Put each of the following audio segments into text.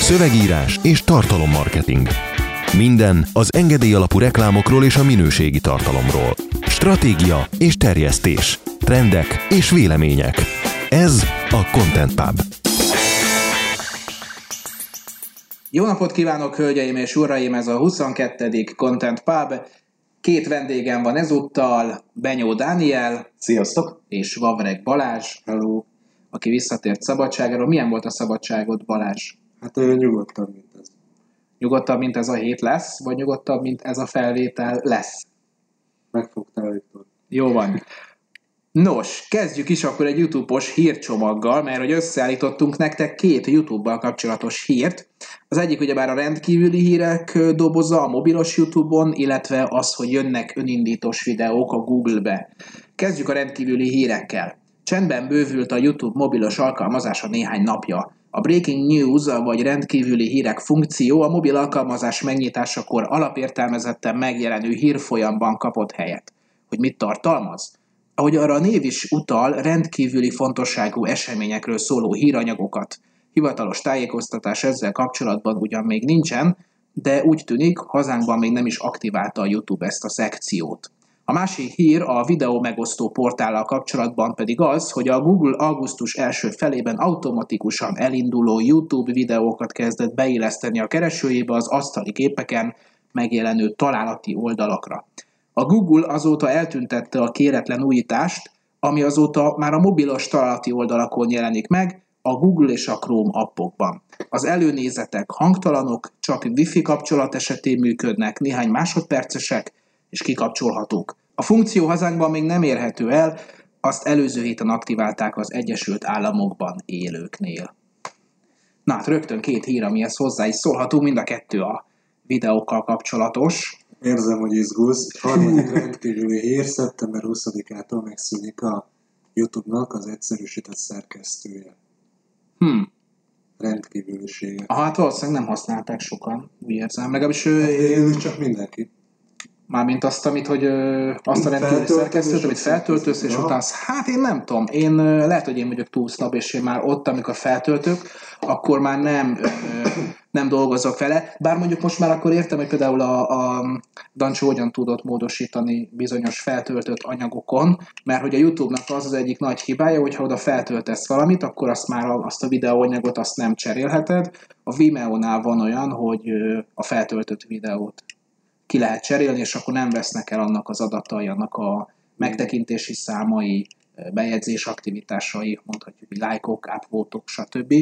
Szövegírás és tartalommarketing. Minden az engedély alapú reklámokról és a minőségi tartalomról. Stratégia és terjesztés. Trendek és vélemények. Ez a Content Pub. Jó napot kívánok, hölgyeim és uraim! Ez a 22. Content Pub. Két vendégem van ezúttal, Benyó Dániel. Sziasztok! És Vavreg Balázs. Hello! Aki visszatért szabadságáról. Milyen volt a szabadságod, Balázs? Hát olyan nyugodtabb, mint ez. Nyugodtabb, mint ez a hét lesz, vagy nyugodtabb, mint ez a felvétel lesz? Megfogtál, Viktor. Jó van. Nos, kezdjük is akkor egy YouTube-os hírcsomaggal, mert hogy összeállítottunk nektek két YouTube-bal kapcsolatos hírt. Az egyik ugyebár a rendkívüli hírek doboza a mobilos YouTube-on, illetve az, hogy jönnek önindítós videók a Google-be. Kezdjük a rendkívüli hírekkel. Csendben bővült a YouTube mobilos alkalmazása néhány napja. A Breaking News, vagy rendkívüli hírek funkció a mobil alkalmazás megnyitásakor alapértelmezetten megjelenő hírfolyamban kapott helyet. Hogy mit tartalmaz? Ahogy arra a név is utal, rendkívüli fontosságú eseményekről szóló híranyagokat. Hivatalos tájékoztatás ezzel kapcsolatban ugyan még nincsen, de úgy tűnik, hazánkban még nem is aktiválta a YouTube ezt a szekciót. A másik hír a videó megosztó portállal kapcsolatban pedig az, hogy a Google augusztus első felében automatikusan elinduló YouTube videókat kezdett beilleszteni a keresőjébe az asztali képeken megjelenő találati oldalakra. A Google azóta eltüntette a kéretlen újítást, ami azóta már a mobilos találati oldalakon jelenik meg, a Google és a Chrome appokban. Az előnézetek hangtalanok, csak Wi-Fi kapcsolat esetén működnek, néhány másodpercesek, és kikapcsolhatók. A funkció hazánkban még nem érhető el, azt előző héten aktiválták az Egyesült Államokban élőknél. Na hát rögtön két hír, amihez hozzá is szólhatunk, mind a kettő a videókkal kapcsolatos. Érzem, hogy izgulsz. Harmadik rendkívüli hír, szeptember 20-ától megszűnik a YouTube-nak az egyszerűsített szerkesztője. Hmm. Rendkívülisége. Ah, hát valószínűleg nem használták sokan, úgy érzem. Legalábbis ő, Én csak mindenki. Mármint azt, amit, hogy ö, azt a rendkívüli szerkesztőt, amit feltöltősz, és utána, hát én nem tudom, én lehet, hogy én vagyok túl szlab, és én már ott, amikor feltöltök, akkor már nem, ö, nem dolgozok vele, bár mondjuk most már akkor értem, hogy például a, a Dancsó hogyan tudott módosítani bizonyos feltöltött anyagokon, mert hogy a YouTube-nak az az egyik nagy hibája, hogyha oda feltöltesz valamit, akkor azt már azt a videóanyagot azt nem cserélheted. A Vimeo-nál van olyan, hogy a feltöltött videót ki lehet cserélni, és akkor nem vesznek el annak az adatai, annak a megtekintési számai, bejegyzés aktivitásai, mondhatjuk, hogy lájkok, upvotok, stb.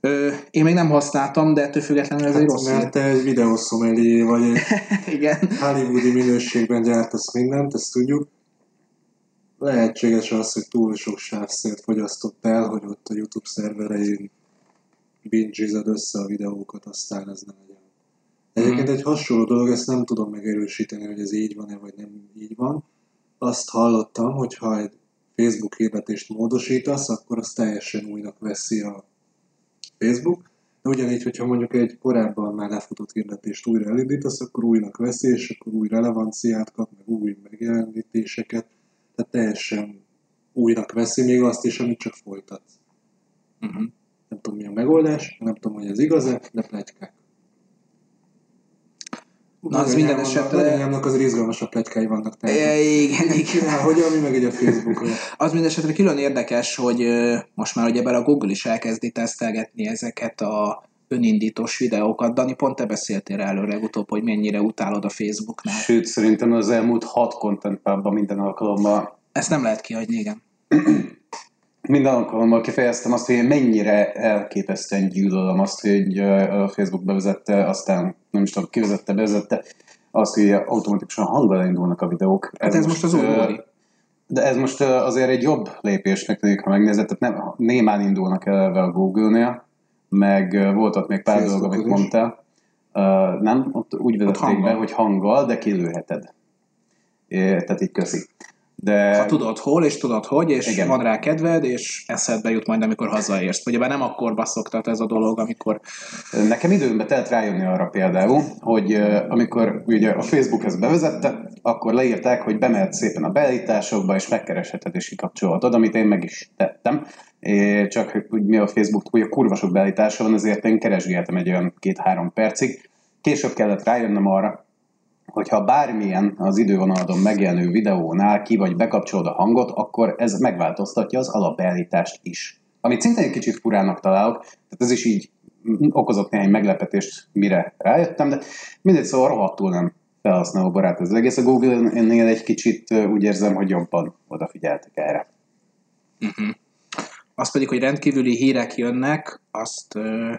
Ö, Én még nem használtam, de ettől függetlenül ez egy Hát, rossz mert te egy videószomeli vagy egy Igen. hollywoodi minőségben gyártasz mindent, ezt tudjuk. Lehetséges az, hogy túl sok sávszert fogyasztottál, hogy ott a YouTube szerverein binge össze a videókat, aztán ez nem legyen. Egyébként egy hasonló dolog, ezt nem tudom megerősíteni, hogy ez így van-e, vagy nem így van. Azt hallottam, hogy ha egy Facebook hirdetést módosítasz, akkor az teljesen újnak veszi a Facebook. De ugyanígy, hogyha mondjuk egy korábban már lefutott hirdetést újra elindítasz, akkor újnak veszi, és akkor új relevanciát kap, meg új megjelenítéseket. Tehát teljesen újnak veszi még azt is, amit csak folytatsz. Uh-huh. Nem tudom, mi a megoldás, nem tudom, hogy ez igaz-e, de plegykák. Na, az minden esetre- Nagyanyámnak azért izgalmasabb plegykái vannak. E, igen, igen. Csinál, hogy ami meg egy a Facebookon. Az mindesetre külön érdekes, hogy most már ugye a Google is elkezdi tesztelgetni ezeket a önindítós videókat. Dani, pont te beszéltél erről legutóbb, hogy mennyire utálod a Facebooknál. Sőt, szerintem az elmúlt hat content pubban minden alkalommal Ezt nem lehet kihagyni, igen. minden alkalommal kifejeztem azt, hogy én mennyire elképesztően gyűlölöm azt, hogy a Facebook bevezette, aztán nem is tudom, kivezette, bevezette, azt, hogy automatikusan hanggal indulnak a videók. Hát ez most az új. De ez most azért egy jobb lépésnek tűnik, ha megnézed, tehát nem, némán indulnak eleve a Google-nél, meg volt ott még pár dolog, amit is. mondtál. Uh, nem, ott úgy vezették be, hogy hanggal, de kilőheted. É, tehát így köszi. De Ha tudod hol, és tudod hogy, és Igen. Van rá kedved, és eszedbe jut majd, amikor hazaérsz. Ugyebár nem akkor basszoktat ez a dolog, amikor Nekem időmbe telt rájönni arra például, hogy amikor ugye a Facebook ezt bevezette, akkor leírták, hogy bemehet szépen a beállításokba, és megkeresheted és kikapcsolhatod, amit én meg is tettem. É, csak hogy mi a Facebook, hogy a kurva sok beállítása van, ezért én keresgéltem egy olyan két-három percig. Később kellett rájönnöm arra, hogyha bármilyen az idővonaladon megjelenő videónál ki vagy bekapcsolod a hangot, akkor ez megváltoztatja az alapbeállítást is. Amit szintén egy kicsit furának találok, tehát ez is így okozott néhány meglepetést, mire rájöttem, de mindegy, szóval rohadtul nem felhasználó barát ez egész. A Google-nél egy kicsit úgy érzem, hogy jobban odafigyeltek erre. az pedig, hogy rendkívüli hírek jönnek, azt, ö,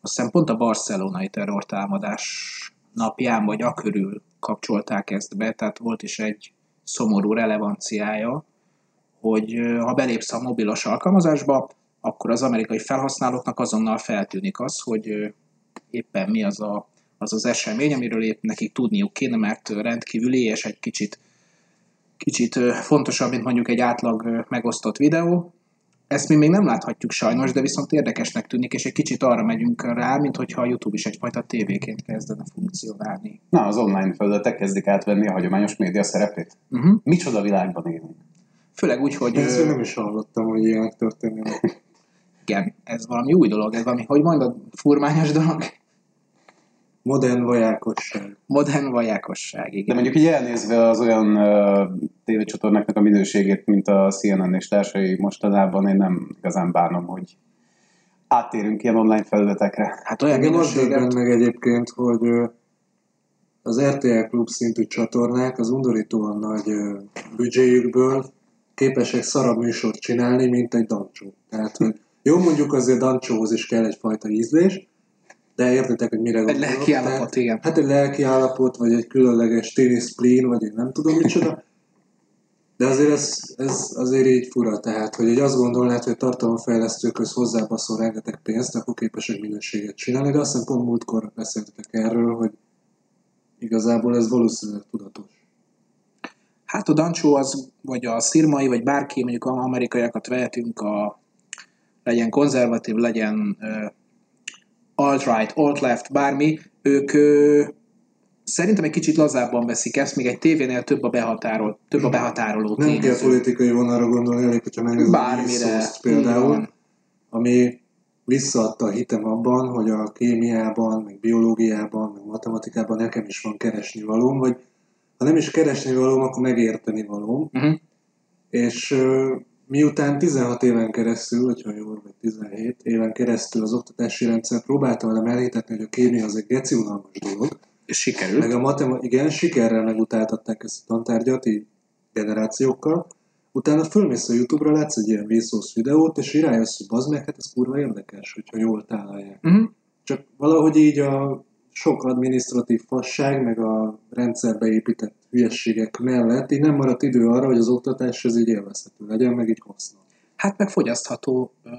azt hiszem pont a barcelonai terrortámadás napján, vagy akörül kapcsolták ezt be, tehát volt is egy szomorú relevanciája, hogy ha belépsz a mobilos alkalmazásba, akkor az amerikai felhasználóknak azonnal feltűnik az, hogy éppen mi az a, az, az esemény, amiről épp nekik tudniuk kéne, mert ö, rendkívüli és egy kicsit, kicsit fontosabb, mint mondjuk egy átlag megosztott videó, ezt mi még nem láthatjuk sajnos, de viszont érdekesnek tűnik, és egy kicsit arra megyünk rá, mint hogyha a YouTube is egyfajta tévéként kezdene funkcionálni. Na, az online felületek kezdik átvenni a hagyományos média szerepét. Uh-huh. Micsoda világban élünk. Főleg úgy, hogy Ezt ö, nem is hallottam, hogy ilyenek történnek. igen, ez valami új dolog, ez valami, hogy mondod, furmányos dolog? Modern vajákosság. Modern vajákosság, De igen. mondjuk így elnézve az olyan uh, tévécsatornáknak a minőségét, mint a CNN és társai mostanában, én nem igazán bánom, hogy áttérünk ilyen online felületekre. Hát olyan Engem az minőséget, döbbent meg egyébként, hogy az RTL Klub szintű csatornák az undorítóan nagy büdzséjükből képesek szarabb műsort csinálni, mint egy dancsó. Tehát, hogy jó mondjuk azért dancsóhoz is kell egyfajta ízlés, de értitek, hogy mire egy gondolok. lelki állapot, igen. Hát egy lelki állapot, vagy egy különleges tini spleen, vagy én nem tudom micsoda. De azért ez, ez azért így fura, tehát, hogy egy azt gondolnád, hogy tartalomfejlesztőköz hozzábaszol rengeteg pénzt, akkor képesek minőséget csinálni, de azt hiszem pont múltkor beszéltetek erről, hogy igazából ez valószínűleg tudatos. Hát a Dancsó az, vagy a szirmai, vagy bárki, mondjuk amerikaiakat vehetünk, a, legyen konzervatív, legyen alt-right, alt-left, bármi, ők uh, szerintem egy kicsit lazábban veszik ezt, még egy tévénél több a behatárol, több a behatároló Nem kell tényező. politikai vonalra gondolni, elég, hogyha megnézed a Bármire. Így például, ami visszaadta a hitem abban, hogy a kémiában, meg biológiában, meg matematikában nekem is van keresni valóm, vagy ha nem is keresni valóm, akkor megérteni valóm. Uh-huh. És ö, miután 16 éven keresztül, hogyha jól vagy 17 éven keresztül az oktatási rendszer próbálta velem elhitetni, hogy a kémia az egy geci unalmas dolog, És sikerült. meg a matematika, igen, sikerrel megutáltatták ezt a tantárgyat, így generációkkal, utána fölmész a Youtube-ra, látsz egy ilyen Vsauce videót, és rájössz, hogy bazd meg, hát ez kurva érdekes, hogyha jól találják. Uh-huh. Csak valahogy így a sok administratív fasság, meg a rendszerbe épített hülyességek mellett így nem maradt idő arra, hogy az oktatás ez így élvezhető legyen, meg így hasznos. Hát meg fogyasztható uh,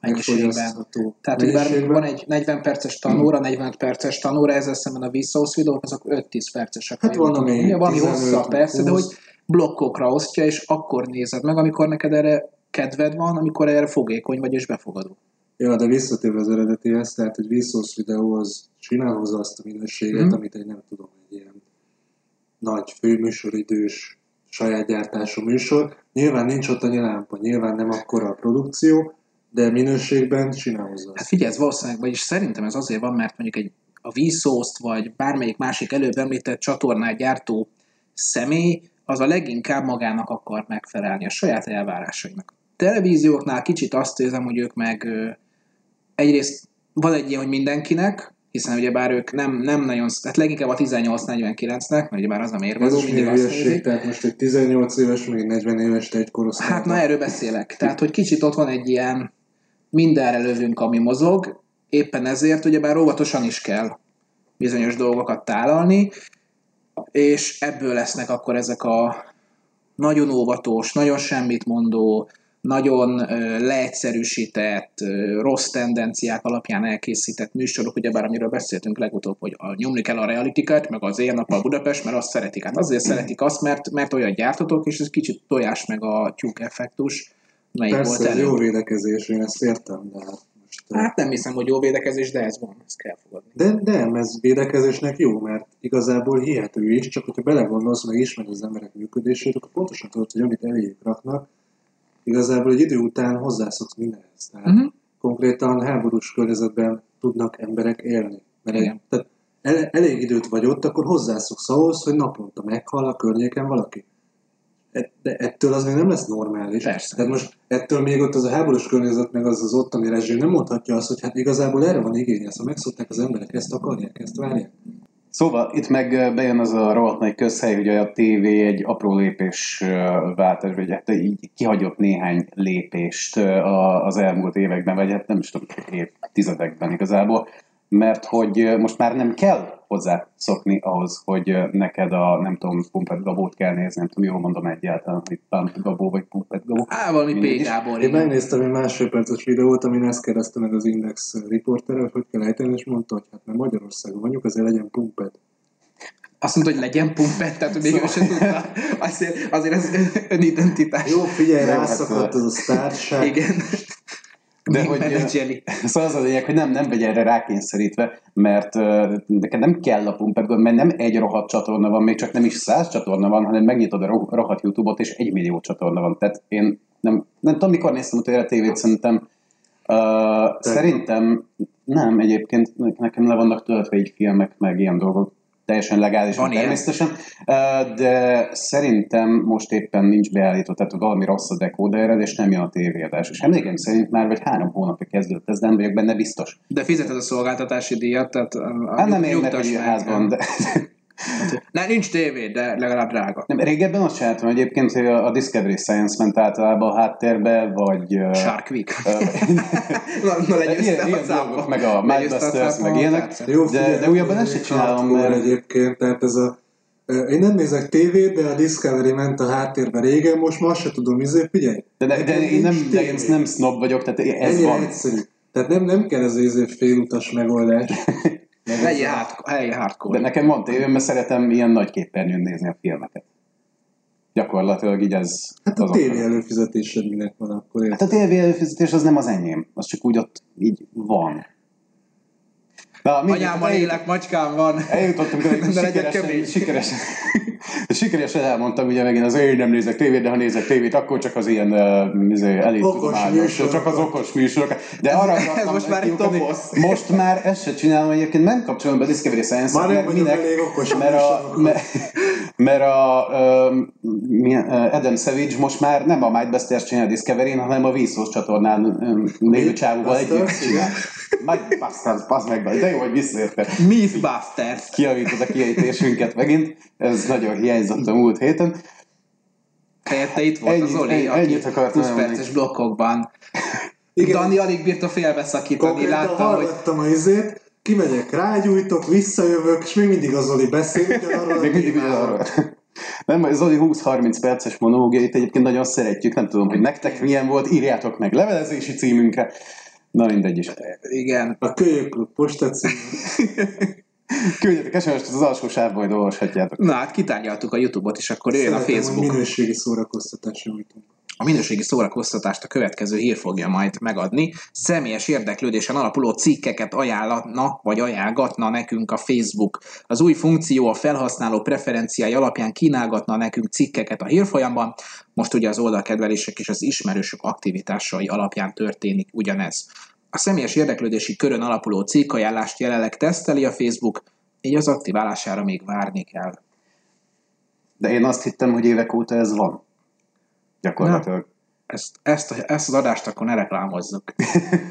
mennyiségben. Tehát, hogy bár van egy 40 perces tanóra, 45 perces tanóra, ezzel szemben a Vsauce videók, azok 5-10 percesek. Hát van, ami 15, hosszabb persze, de 20. hogy blokkokra osztja, és akkor nézed meg, amikor neked erre kedved van, amikor erre fogékony vagy és befogadó. Ja, de visszatérve az eredetihez, tehát egy Vsauce videó az simán hozza azt a minőséget, Mhm. amit egy nem tudom, egy ilyen nagy főműsoridős, saját gyártású műsor. Nyilván nincs ott annyi lámpa, nyilván nem akkora a produkció, de minőségben simán hozza Hát figyelj, ez valószínűleg, vagyis szerintem ez azért van, mert mondjuk egy a Vsauce-t, vagy bármelyik másik előbb említett csatornát gyártó személy, az a leginkább magának akar megfelelni, a saját elvárásainak. Televízióknál kicsit azt érzem, hogy ők meg egyrészt van egy ilyen, hogy mindenkinek, hiszen ugyebár ők nem, nem nagyon, tehát leginkább a 18-49-nek, mert ugyebár az a mérvadó, mindig azt nézik. tehát most egy 18 éves, még egy 40 éves, egy korosztály. Hát na erről beszélek. Tehát, hogy kicsit ott van egy ilyen mindenre lövünk, ami mozog, éppen ezért ugyebár óvatosan is kell bizonyos dolgokat tálalni, és ebből lesznek akkor ezek a nagyon óvatos, nagyon semmit mondó, nagyon leegyszerűsített, rossz tendenciák alapján elkészített műsorok, ugyebár amiről beszéltünk legutóbb, hogy a, nyomni kell a realitikát, meg az éjjel a Budapest, mert azt szeretik. Hát azért szeretik azt, mert, mert olyan gyártatók, és ez kicsit tojás meg a tyúk effektus. Melyik volt Persze, ez elő? jó védekezés, én ezt értem, de hát most... Hát nem hiszem, hogy jó védekezés, de ez van, ezt kell fogadni. De nem, ez védekezésnek jó, mert igazából hihető is, csak hogyha belegondolsz, meg ismered az emberek működését, akkor pontosan tudod, hogy amit eléjük raknak, igazából egy idő után hozzászoksz mindenhez. Tehát Uh-huh. konkrétan háborús környezetben tudnak emberek élni. Mert egy, tehát el, elég időt vagy ott, akkor hozzászoksz ahhoz, hogy naponta meghal a környéken valaki. E- De ettől az még nem lesz normális. Persze. Tehát most ettől még ott az a háborús környezet, meg az az ottani rezsim nem mondhatja azt, hogy hát igazából erre van igény, ezt megszokták az emberek, ezt akarják, ezt várják. Szóval itt meg bejön az a rohadt nagy közhely, hogy a tévé egy apró lépés váltás, vagy hát így kihagyott néhány lépést az elmúlt években, vagy hát nem is tudom, évtizedekben igazából, mert hogy most már nem kell hozzá szokni ahhoz, hogy neked a, nem tudom, Pumpet Gabót kell nézni, nem tudom, jól mondom egyáltalán, hogy Pumpet Gabó vagy Pumpet Gabó. Á, valami P. Gábor, Én megnéztem egy másfél perces videót, amin ezt kérdezte meg az Index riportere, hogy hogy kell ejteni, és mondta, hogy hát mert Magyarországon vagyunk, azért legyen pumped. Azt mondta, hogy legyen pumpet, tehát még ő sem tudta. Azért, azért az önidentitás. Jó, figyelj, hát, rászakadt az a sztárság. Igen. De Még hogy, menedzseli. Szóval az a lényeg, hogy nem, nem vagy erre rákényszerítve, mert neked nem kell a pumpet, mert nem egy rohadt csatorna van, még csak nem is száz csatorna van, hanem megnyitod a ro- rohadt YouTube-ot, és egy millió csatorna van. Tehát én nem, nem tudom, mikor néztem utoljára a tévét, szerintem uh, szerintem nem, egyébként nekem le vannak töltve így filmek, meg ilyen dolgok, teljesen legális, Van természetesen, de szerintem most éppen nincs beállítva, tehát valami rossz a dekódered, és nem jön a tévéadás. És emlékeim szerint már vagy három hónapja kezdődött ez, nem vagyok benne biztos. De fizeted a szolgáltatási díjat, tehát Hát nem én meg. házban, de Ne, nincs tévé, de legalább drága. nem, régebben azt csináltam egyébként, hogy a Discovery Science ment általában a háttérbe, vagy... Shark Week. na, na ilyen, a ilyen számba. dolgok, meg a számba meg a ilyenek. Jó, De- figyelj, de újabban ez ezt se egy csinálom, mert- egyébként, tehát ez a én nem nézek tévét, de a Discovery ment a háttérbe régen, most ma azt se tudom, izé, figyelj. De, de, de, én nem, de én nem snob vagyok, tehát ez Ennyire van. egyszerű. Tehát nem, nem kell ez az izé félutas megoldás. A- hard- helyi hardcore. De nekem van tévém, mert szeretem ilyen nagy képernyőn nézni a filmeket. Gyakorlatilag így ez... Hát a az tévé előfizetésed minek van akkor, Hát érted? a tévé előfizetés az nem az enyém, az csak úgy ott így van. Na, Anyámmal élek, macskám van. Eljutottunk, hogy De legyen sikeresen, kemény. Sikeresen, elmondtam, ugye megint az én nem nézek tévét, de ha nézek tévét, akkor csak az ilyen uh, elég Okos tudományos, csak az okos műsorok. De arra ez most már toposz. Most már ezt se csinálom, egyébként nem kapcsolom be a Discovery Science-et, Már nem minek, elég okosak mert a, mert, mert a um, uh, Adam Savage most már nem a Mindbusters csinál a Discovery-n, hanem a Vízhoz csatornán lévő csávóval együtt csinál. Mindbusters, bazd meg, de jó, hogy visszaérte Mythbusters. kiavítod a kiejtésünket megint, ez nagyon hiányzott a múlt héten. Helyette itt volt Ennyit- az Oli, ennyi- aki ennyit akartam 20 elmondani. perces blokkokban. Igen. Dani alig bírta félbeszakítani, Konkrétan láttam, hogy hallgattam a izét, kimegyek, rágyújtok, visszajövök, és még mindig az Oli beszél ugyanarról a Még mindig ugyanarról. Nem, Zoli 20-30 perces monológiait egyébként nagyon szeretjük, nem tudom, hogy nektek milyen volt, írjátok meg levelezési címünkre. Na mindegy is. igen. A Kölyök Klub postacím. Küldjetek sms az alsó sávban, majd olvashatjátok. Na hát kitárgyaltuk a Youtube-ot, és akkor jöjjön a Szeretem, hogy Facebook. minőségi szórakoztatásra nyújtunk. A minőségi szórakoztatást a következő hír fogja majd megadni. Személyes érdeklődésen alapuló cikkeket ajánlatna, vagy ajánlgatna nekünk a Facebook. Az új funkció a felhasználó preferenciái alapján kínálgatna nekünk cikkeket a hírfolyamban. Most ugye az oldalkedvelések és az ismerősök aktivitásai alapján történik ugyanez. A személyes érdeklődési körön alapuló cikkajánlást jelenleg teszteli a Facebook, így az aktiválására még várni kell. De én azt hittem, hogy évek óta ez van. Gyakorlatilag. Ezt, ezt, ezt az adást akkor ne reklámozzuk.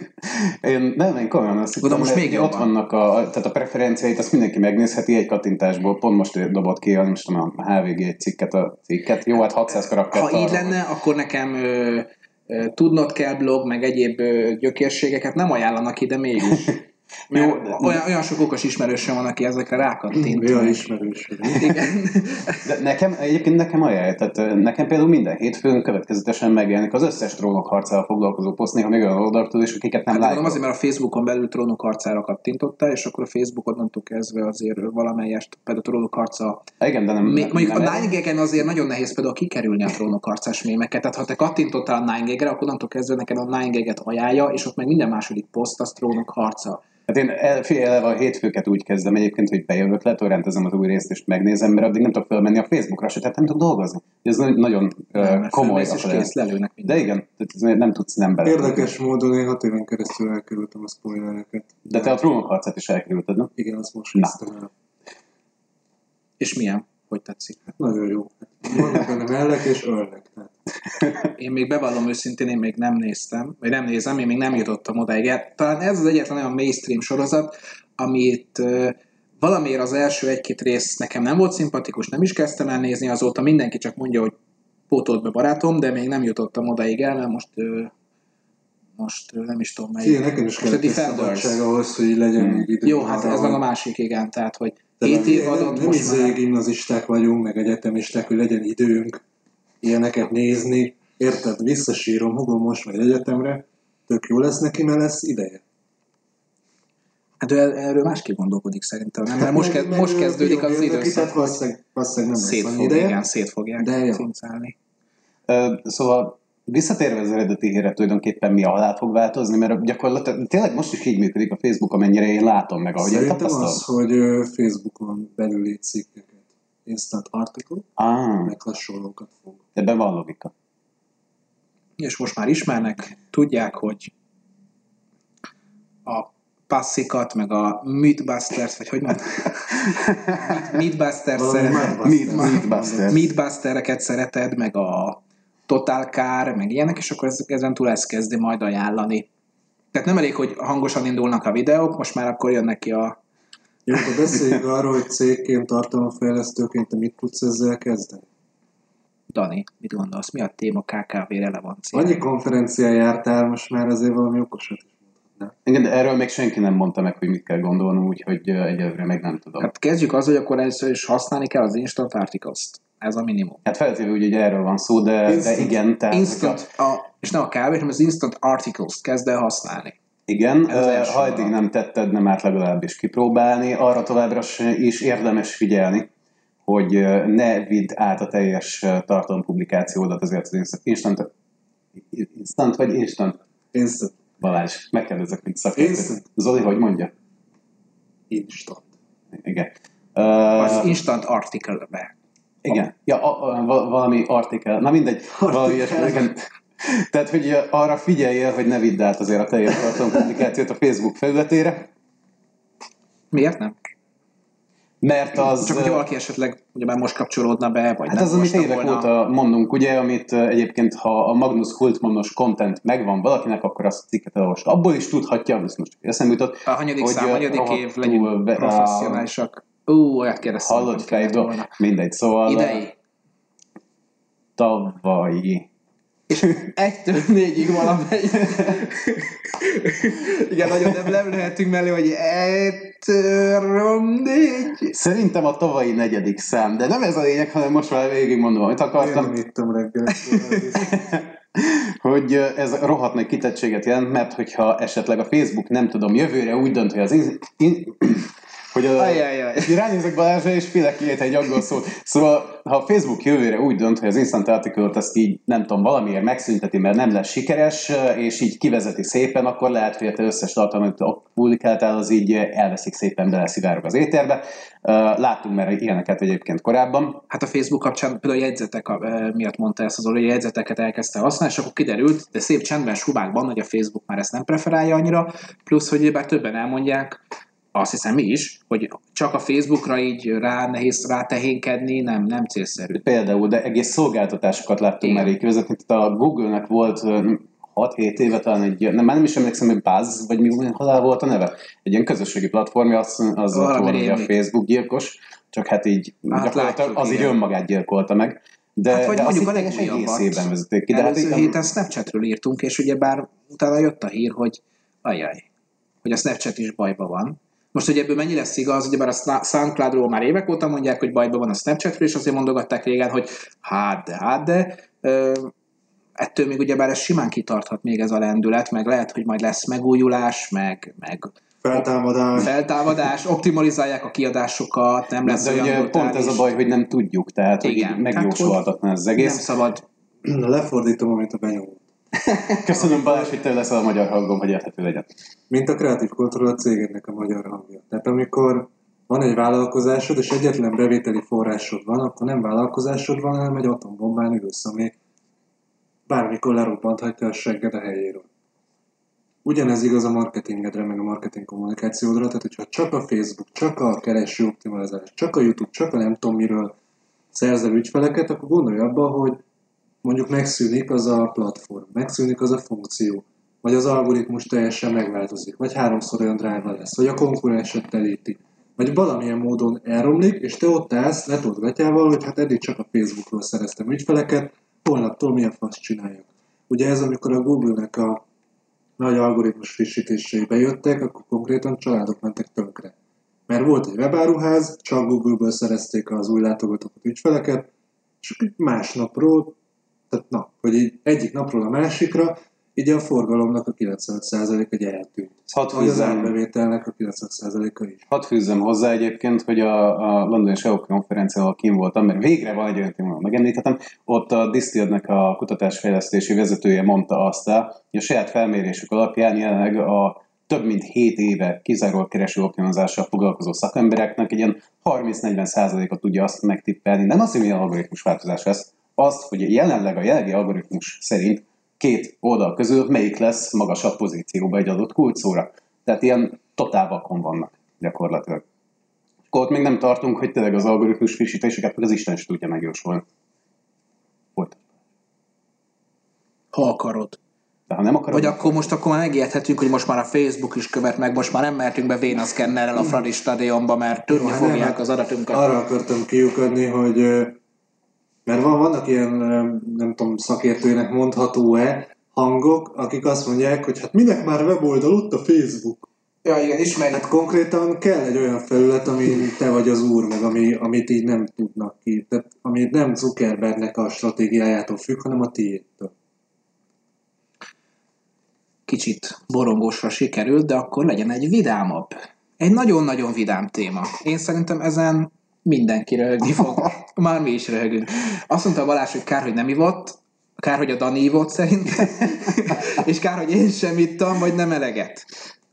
Én nem, én komolyan azt hittem, most még ott vannak a, tehát a preferenciáit, azt mindenki megnézheti egy kattintásból. Pont most dobott ki, nem is tudom, a HVG egy cikket, a cikket. Jó, hát 600 karakter. Ha így lenne, akkor nekem ö, tudnod kell blog, meg egyéb gyökérségeket nem ajánlanak ide mégis. Mert Jó, de- olyan, olyan sok okos ismerősöm van, aki ezekre rákattint. Mi a meg- ismerős? Igen. De nekem, egyébként nekem ajánlja, tehát nekem például minden hétfőn következetesen megjelenik az összes trónok harcával foglalkozó poszt, néha még olyan oldaltól is, akiket nem Hát látom. azért, mert a Facebookon belül trónok harcára kattintotta, és akkor a Facebook onnantól kezdve azért valamelyest, például a trónok harca. Igen, de nem... Még, mondjuk nem a 9 azért nagyon nehéz például kikerülni a trónok harcás mémeket, tehát ha te kattintottál a 9 re akkor onnantól kezdve neked a 9 et ajánlja, és ott meg minden második poszt az trónok harca. Hát én el, figyelj, eleve a hétfőket úgy kezdem egyébként, hogy bejövök, letorrentezem az új részt és megnézem, mert addig nem tudok felmenni a Facebookra se, tehát nem tudok dolgozni. Ez na- nagyon ö, Mert komoly és kész, lelőnek De igen, tehát nem tudsz nem bele. Érdekes módon én hat éven keresztül elkerültem a spoilereket. De te a trónok harcát is elkerülted, nem? Igen, azt most Na. el. És milyen? Hogy tetszik? Hát nagyon jó. Vannak benne mellek és ölnek. Én még bevallom őszintén, én még nem néztem, vagy nem nézem, én még nem jutottam odáig. Talán ez az egyetlen olyan mainstream sorozat, amit valamiért az első egy-két rész nekem nem volt szimpatikus, nem is kezdtem el nézni, azóta mindenki csak mondja, hogy pótolt be barátom, de még nem jutottam odáig el, mert most most nem is tudom melyik. Igen, nekem is a kellett egy Defenders. ahhoz, hogy legyen Hmm. még idő. Jó, hát ez meg a másik, igen, tehát, hogy De hét nem- év nem, adott nem most izé már. gimnazisták vagyunk, meg egyetemisták, hogy legyen időnk ilyeneket nézni. Érted? Visszasírom, hugom most megy egyetemre, tök jó lesz neki, mert lesz ideje. Hát ő erről másképp gondolkodik szerintem, nem? Mert most, kezd, most kezdődik az időszak, tehát Valószínűleg, valószínűleg nem lesz szét, annyi fog, ideje. igen, szét fogják De jó. Szóval visszatérve az eredeti hírre tulajdonképpen mi alá fog változni, mert gyakorlatilag tényleg most is így működik a Facebook, amennyire én látom meg, ahogy én Szerintem tapasztalom. az, hogy Facebookon belüli cikkeket, instant article, Á, meg hasonlókat fog. ebben van logika. és most már ismernek, tudják, hogy a passikat, meg a Mythbusters, vagy hogy mondtam? Mythbusters Mythbusters. Mythbustereket szereted, meg a Total Car, meg ilyenek, és akkor ez- ezen túl ezt kezdi majd ajánlani. Tehát nem elég, hogy hangosan indulnak a videók, most már akkor jönnek ki a... Jó, akkor beszéljünk arról, hogy cégként, tartalomfejlesztőként te mit tudsz ezzel kezdeni. Dani, mit gondolsz? Mi a téma KKV relevancia? Annyi konferencián jártál, most már azért valami okosat is mondhatnál. Igen, de erről még senki nem mondta meg, hogy mit kell gondolnom, úgyhogy egyelőre meg nem tudom. Hát kezdjük az, hogy akkor először is használni kell az Instant Articles-t. Ez a minimum. Hát feltéve úgy, hogy erről van szó, de, de Instant- igen, tehát... Instant, a, és nem a kávé, hanem az Instant Articles-t kezd el használni. Igen, Ez az ha eddig nem tetted, nem árt legalábbis kipróbálni, arra továbbra is érdemes figyelni, hogy ne vidd át a teljes tartalompublikációdat azért az instant, instant, instant vagy instant? Instant. Balázs, megkérdezek, mit szakértő. Instant. Zoli, hogy mondja? Instant. Igen. Az Uh, Instant Article-be. Igen. Ja, a, a, val- valami artikel. Na mindegy, valami ilyesmi. Igen. Tehát, hogy arra figyeljél, hogy ne vidd át azért a teljes tartalompublikációt a Facebook felületére, Miért nem? mert az... Csak hogy valaki esetleg ugye már most kapcsolódna be, vagy Hát nem az, amit évek volna. óta mondunk, ugye, amit egyébként, ha a Magnus Hultmannos content megvan valakinek, akkor azt a cikket elolvasta. Abból is tudhatja, ez most eszembe jutott, A hanyadik hogy, szám, hanyadik év, legyünk professzionálisak. Ú, olyat kérdeztem. kellett fejből, mindegy, szóval Idei. tavalyi. És egytől négyig valamelyik. Igen, nagyon nem, nem lehetünk mellé, hogy egytől négy. Szerintem a tavalyi negyedik szám, de nem ez a lényeg, hanem most már végig mondom, amit Én akartam. nem ittam reggel. hogy ez rohadt nagy kitettséget jelent, mert hogyha esetleg a Facebook, nem tudom, jövőre úgy dönt, hogy az in, in, hogy a, ránézek Balázsra, és félek ki egy angol szót. Szóval, ha a Facebook jövőre úgy dönt, hogy az Instant Article-t ezt így, nem tudom, valamiért megszünteti, mert nem lesz sikeres, és így kivezeti szépen, akkor lehet, hogy a te összes tartalmat, amit ott publikáltál, az így elveszik szépen, beleszivárog az éterbe. Láttunk már ilyeneket egyébként korábban. Hát a Facebook kapcsán például a jegyzetek miatt mondta ezt az Oli, a jegyzeteket elkezdte használni, és akkor kiderült, de szép csendben, subákban, hogy a Facebook már ezt nem preferálja annyira, plusz, hogy bár többen elmondják, azt hiszem mi is, hogy csak a Facebookra így rá nehéz rátehénkedni, nem, nem célszerű. Például, de egész szolgáltatásokat láttunk Igen. már így kivezetni. Tehát a Google-nek volt ö, 6-7 éve talán egy, nem, már nem is emlékszem, hogy Buzz, vagy mi halál volt a neve. Egy ilyen közösségi platformja, az, az volt ugye a. Facebook gyilkos, csak hát így Hát gyakorlatilag látjuk, az így igen. önmagát gyilkolta meg. De, Hát vagy de mondjuk a így legújabbat. egészében vezették ki. De hát Előző így, héten Snapchatről írtunk, és ugye bár utána jött a hír, hogy ajaj, hogy a Snapchat is bajban van. Most, hogy ebből mennyi lesz igaz, ugyebár a SoundCloudról már évek óta mondják, hogy bajban van a Snapchatről, és azért mondogatták régen, hogy hát de, hát de, ö, ettől még ugyebár ez simán kitarthat még ez a lendület, meg lehet, hogy majd lesz megújulás, meg, meg Feltámadás. feltámadás, optimalizálják a kiadásokat, nem lesz De olyan ugye pont ez a baj, hogy nem tudjuk, tehát Igen. hogy megjósolhatatlan ez az egész. Nem szabad. Lefordítom, amit a benyomó. Köszönöm Balázs, hogy te leszel a magyar hangom, hogy érthető legyen. Mint a kreatív kontroll a cégednek a magyar hangja. Tehát amikor van egy vállalkozásod, és egyetlen bevételi forrásod van, akkor nem vállalkozásod van, hanem egy atombombán ülsz, ami bármikor lerobbanthatja a segged a helyéről. Ugyanez igaz a marketingedre, meg a marketing kommunikációdra, tehát hogyha csak a Facebook, csak a kereső optimalizálás, csak a YouTube, csak a nem tudom miről szerzel ügyfeleket, akkor gondolj abba, hogy mondjuk megszűnik az a platform, megszűnik az a funkció, vagy az algoritmus teljesen megváltozik, vagy háromszor olyan drága lesz, vagy a konkurenset telíti, vagy valamilyen módon elromlik, és te ott állsz letolt gatyával, hogy hát eddig csak a Facebookról szereztem ügyfeleket, holnaptól milyen fasz csináljak. Ugye ez, amikor a Google-nek a nagy algoritmus frissítései bejöttek, akkor konkrétan családok mentek tönkre. Mert volt egy webáruház, csak Google-ből szerezték az új látogatókat, ügyfeleket, és másnapról, tehát na, hogy így egyik napról a másikra, így a forgalomnak a 95%-a egy eltűnt. Hadd Vagy az fűzzem, árbevételnek a 90%-a is. hadd fűzzem hozzá egyébként, hogy a, a London SEO konferencián, ahol kim voltam, mert végre van egy olyan téma, ahol megemlíthetem, ott a Distilled-nek a kutatásfejlesztési vezetője mondta azt el, hogy a saját felmérésük alapján jelenleg a több mint 7 éve kizárólag kereső optimizással foglalkozó szakembereknek egy ilyen 30-40%-a tudja azt megtippelni. Nem azt, hogy milyen algoritmus változás lesz, azt, hogy jelenleg a jelenlegi algoritmus szerint két oldal közül melyik lesz magasabb pozícióba egy adott kulcsszóra. Tehát ilyen totál vakon vannak gyakorlatilag. Akkor ott még nem tartunk, hogy tényleg az algoritmus frissítéseket meg az Isten is tudja megjósolni. Volt. Ha akarod. De ha nem akarod, Vagy akkor most akkor már megijedhetünk, hogy most már a Facebook is követ meg, most már nem mehetünk be vénaszkennerrel a Fradi stadionba, mert Jó, hát nem, fogják az adatunkat. Arra akartam kiukadni, hogy mert van, vannak ilyen, nem tudom, szakértőnek mondható-e hangok, akik azt mondják, hogy hát minek már weboldal, ott a Facebook. Ja, igen, ismerjük. Hát konkrétan kell egy olyan felület, ami te vagy az úr, meg ami, amit így nem tudnak ki. Tehát ami nem Zuckerbergnek a stratégiájától függ, hanem a tiédtől. Kicsit borongósra sikerült, de akkor legyen egy vidámabb. Egy nagyon-nagyon vidám téma. Én szerintem ezen mindenki röhögni fog. Már mi is röhögünk. Azt mondta Balázs, hogy kár, hogy nem ivott, kár, hogy a Dani ivott szerintem, és kár, hogy én sem ittam, vagy nem eleget.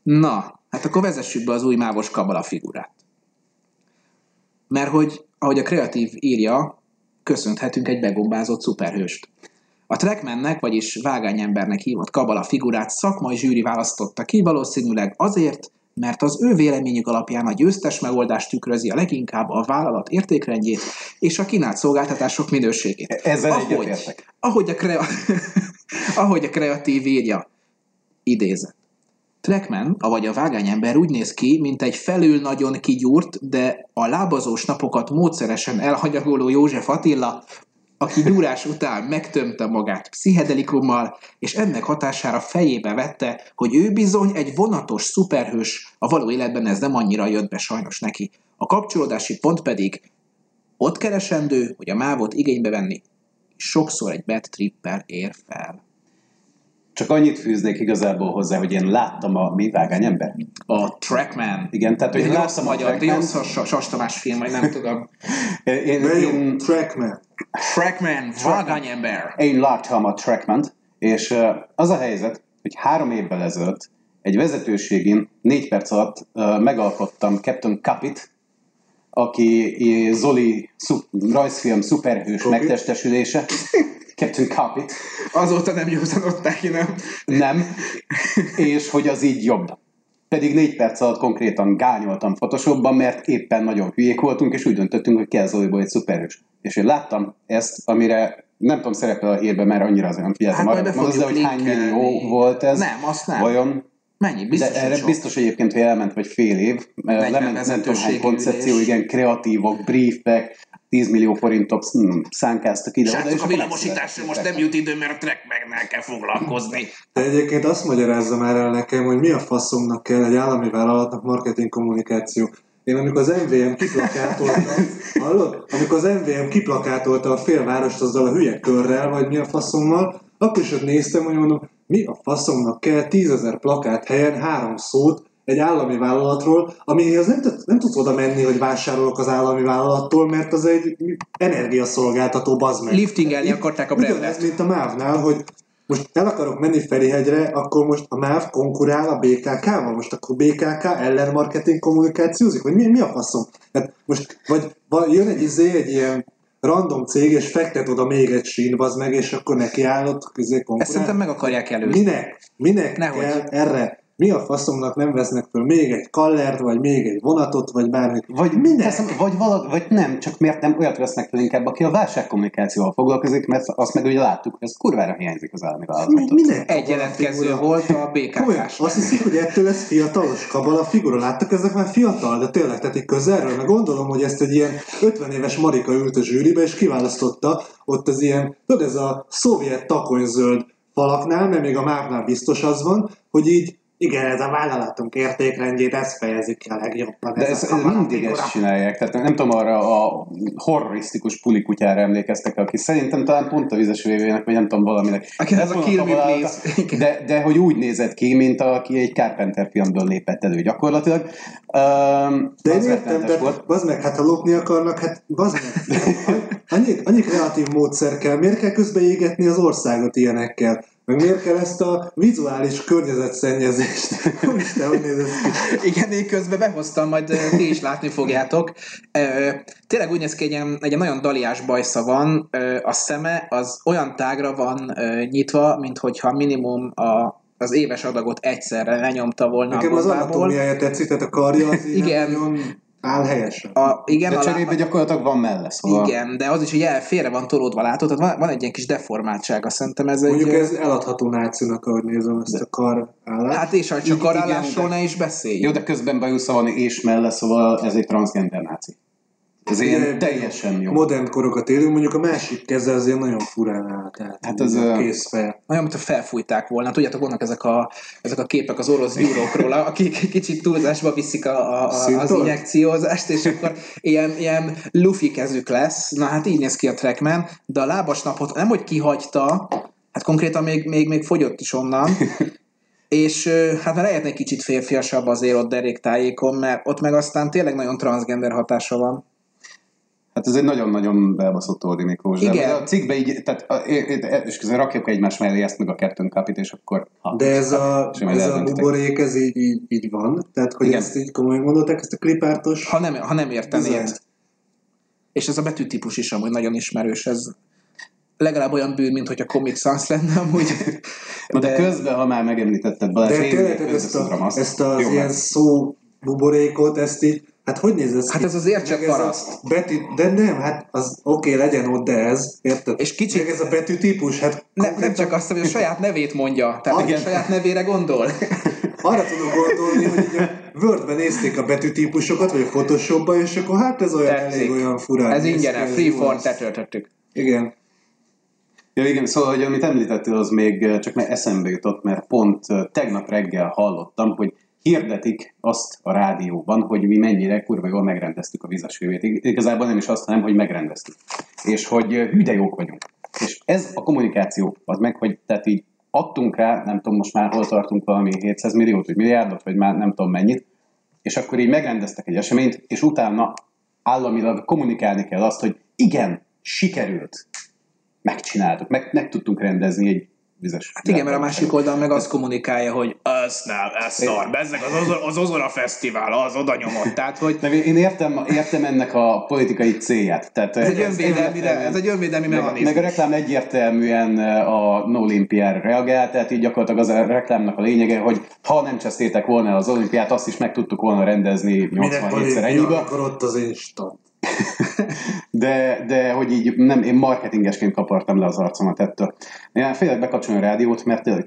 Na, hát akkor vezessük be az új mávos kabala figurát. Mert hogy, ahogy a kreatív írja, köszönhetünk egy begombázott szuperhőst. A Trackmannek, vagyis vágányembernek hívott kabala figurát szakmai zsűri választotta ki, valószínűleg azért, mert az ő véleményük alapján a győztes megoldás tükrözi a leginkább a vállalat értékrendjét és a kínált szolgáltatások minőségét. Ezzel ahogy, ahogy, a krea... ahogy a kreatív írja, idézet. Trackman, avagy a vágányember úgy néz ki, mint egy felül nagyon kigyúrt, de a lábazós napokat módszeresen elhanyagoló József Attila, aki gyúrás után megtömte magát pszichedelikummal, és ennek hatására fejébe vette, hogy ő bizony egy vonatos szuperhős, a való életben ez nem annyira jött be sajnos neki. A kapcsolódási pont pedig ott keresendő, hogy a mávot igénybe venni, és sokszor egy bad trippel ér fel. Csak annyit fűznék igazából hozzá, hogy én láttam a mi vágányember. A Trackman. Igen, tehát hogy rossz láttam a magyar, Trackman. rossz Sastamás film, vagy nem tudom. Én, jó, én, Trackman. Trackman, vágányember. én láttam a Trackman, és az a helyzet, hogy három évvel ezelőtt egy vezetőségén négy perc alatt megalkottam Captain Capit, aki Zoli szup, rajzfilm szuperhős Kopi? megtestesülése. Captain Capit. Azóta nem józanodták ki, nem? Nem. És hogy az így jobb. Pedig négy perc alatt konkrétan gányoltam Photoshopban, mert éppen nagyon hülyék voltunk, és úgy döntöttünk, hogy kell Zoliból egy szuperhős. És én láttam ezt, amire nem tudom, szerepel a hírben, mert annyira azért nem figyeltem Hát arra. Mondd, de hogy hány millió volt ez? Nem, azt nem. Vajon? Mennyi? Biztos, de erre sok. biztos egyébként, hogy elment vagy fél év, mert 40 lement nem tudom hány koncepció, igen, kreatívok, briefek, 10 millió forintot hm, szánkáztak ide. Srácok, a akkor villamosításra most nem jut idő, mert a trackbagnál kell foglalkozni. De egyébként azt magyarázza már el nekem, hogy mi a faszomnak kell egy állami vállalatnak marketing kommunikáció. Én amikor az MVM kiplakátolta, hallod? Amikor az MVM kiplakátolta a félvárost azzal a hülye körrel, vagy mi a faszommal, akkor is ott néztem, hogy mondom, mi a faszomnak kell tízezer plakát helyen három szót egy állami vállalatról, amihez nem, tud- nem tudsz oda menni, hogy vásárolok az állami vállalattól, mert az egy energiaszolgáltató, bazd meg. Liftingelni akarták a brandet. mint a MÁV-nál, hogy most el akarok menni Ferihegyre, akkor most a MÁV konkurál a BKK-val, most akkor BKK ellen marketing kommunikációzik, vagy mi, mi a faszom? Hát most, vagy, vagy jön egy izé, egy ilyen random cég, és fektet oda még egy sín, meg, és akkor neki állott Ezt konkurál. szerintem meg akarják előzni. Minek? Minek Nehogy. kell erre? Mi a faszomnak nem vesznek föl még egy kallert, vagy még egy vonatot, vagy bármit? Vagy, teszem, vagy, valaki, vagy nem, csak miért nem olyat vesznek fel inkább, aki a válságkommunikációval foglalkozik, mert azt meg ugye láttuk, hogy ez kurvára hiányzik az állami Mi, vállalatok. minek? Egy jelentkező volt a Komolyan, BKK-s. azt hiszik, hogy ettől lesz fiatalos kabala a figura. Láttak, ezek már fiatal, de tényleg, tehát így közelről. Meg gondolom, hogy ezt egy ilyen 50 éves Marika ült a zsűribe, és kiválasztotta ott az ilyen, tudod, ez a szovjet takonyzöld falaknál, mert még a mávnál biztos az van, hogy így igen, ez a vállalatunk értékrendjét, ezt fejezik ki a legjobban. De ez ez, ez mindig ezt csinálják. Tehát nem tudom, arra a horrorisztikus pulikutyára emlékeztek, aki szerintem talán pont a vizes vévének, vagy nem tudom valaminek. Aki ez a Kill. Igen. De, de hogy úgy nézett ki, mint aki egy Carpenter filmből lépett elő gyakorlatilag. Um, De én értem, de volt. bazd meg, hát ha lopni akarnak, hát bazd meg. Annyi, annyi kreatív módszer kell. Miért kell közben égetni az országot ilyenekkel? Meg miért kell ezt a vizuális környezetszennyezést? Úristen, hogy néz ki? Igen, én közben behoztam, majd ti is látni fogjátok. Tényleg úgy néz ki, egy ilyen, egy ilyen nagyon daliás bajsza van. A szeme az olyan tágra van nyitva, mint hogyha minimum a, az éves adagot egyszerre lenyomta volna Nekem a az anatómiája tetszik, tehát a karja az Igen. nagyon áll helyesen. A, igen, De a cserébe lába- gyakorlatilag van melle, szóval. igen, de az is így el, félre van tolódva, látod? Tehát van, van egy ilyen kis deformáltsága, szerintem ez Mondjuk egy... ez eladható nácinak, ahogy nézem ezt a kar állást. Hát és ha csak Igen, karálásról de- ne is beszélj. Jó, de közben bajusza van és melle, szóval ez egy transgender náci. Ez ilyen teljesen jó. Modern korokat élünk, mondjuk a másik keze azért nagyon furán áll. Tehát Hát az, a ö, készfeje. Olyan, mintha felfújták volna. Tudjátok, vannak ezek a, ezek a képek az orosz gyúrókról, akik kicsit túlzásba viszik a, a, a, az injekciózást, és akkor ilyen, ilyen lufi kezük lesz. Na hát így néz ki a Trackman, de a lábas napot nem, hogy kihagyta, hát konkrétan még, még, még fogyott is onnan, és hát már lehetne egy kicsit férfiasabb azért ott deréktájékon, mert ott meg aztán tényleg nagyon transgender hatása van. Hát ez egy nagyon-nagyon belbaszott Ordi Miklós. De Igen. A cikkbe így, tehát, a, é- é- és közben rakjuk egymás mellé ezt meg a Captain Capit, és akkor... Ha, De ez a, ez a buborék, ez így, így, így van? Tehát, hogy Igen. ezt így komolyan gondolták, ezt a klipártos Ha nem, ha nem értenéd. És ez a betűtípus is amúgy nagyon ismerős, ez legalább olyan bűn, mint hogy a Comic Sans lenne amúgy. Na de, közben, ha már megemlítetted Balázs, De én tényleg ezt, a, ezt az Jó, ilyen szó buborékot, ezt így, hát hogy néz ez Hát ki? ez az a paraszt. Betű, de nem, hát az oké, okay, legyen ott, de ez, érted? És kicsit- Meg ez a betűtípus, hát Ne, nem konkrétan csak azt, hogy a saját nevét mondja, tehát Ah, a saját nevére gondol. arra tudok gondolni, hogy így a Word-ben nézték a betűtípusokat, vagy a Photoshopban, és akkor hát ez olyan Tetszik. elég olyan furán. Ez néz ki, ingyen, ez free jó for lesz. tetöltöttük. Igen. Ja igen, szóval, hogy amit említettél, az még eh, csak meg eszembe jutott, mert pont eh, tegnap reggel hallottam, hogy hirdetik azt a rádióban, hogy mi mennyire kurva jól megrendeztük a vizesvévét. Ig- Igazából nem is azt, hanem, hogy megrendeztük. És hogy hű jók vagyunk. És ez a kommunikáció, az meg, hogy tehát így adtunk rá, nem tudom, most már hol tartunk valami 700 milliót, vagy milliárdot, vagy már nem tudom mennyit, és akkor így megrendeztek egy eseményt, és utána államilag kommunikálni kell azt, hogy igen, sikerült, megcsináltuk, meg, meg tudtunk rendezni egy vizes. Hát igen, mert a másik oldal meg azt kommunikálja, hogy az nem, ez szar, bezzeg az, Ozora- az Ozora Fesztivál, az oda nyomott. Tehát, hogy De én értem, értem ennek a politikai célját. Tehát ez egy önvédelmi, egyértelműen- ez egy önvédelmi meg, mechanizmus. meg a reklám egyértelműen a No Olympiára reagál, tehát így gyakorlatilag az a reklámnak a lényege, hogy ha nem csesztétek volna az olimpiát, azt is meg tudtuk volna rendezni Minek 87-szer Olympia, ennyibe. amikor ott az instant. De, de hogy így nem, én marketingesként kapartam le az arcomat ettől. Én félek bekapcsolni a rádiót, mert tényleg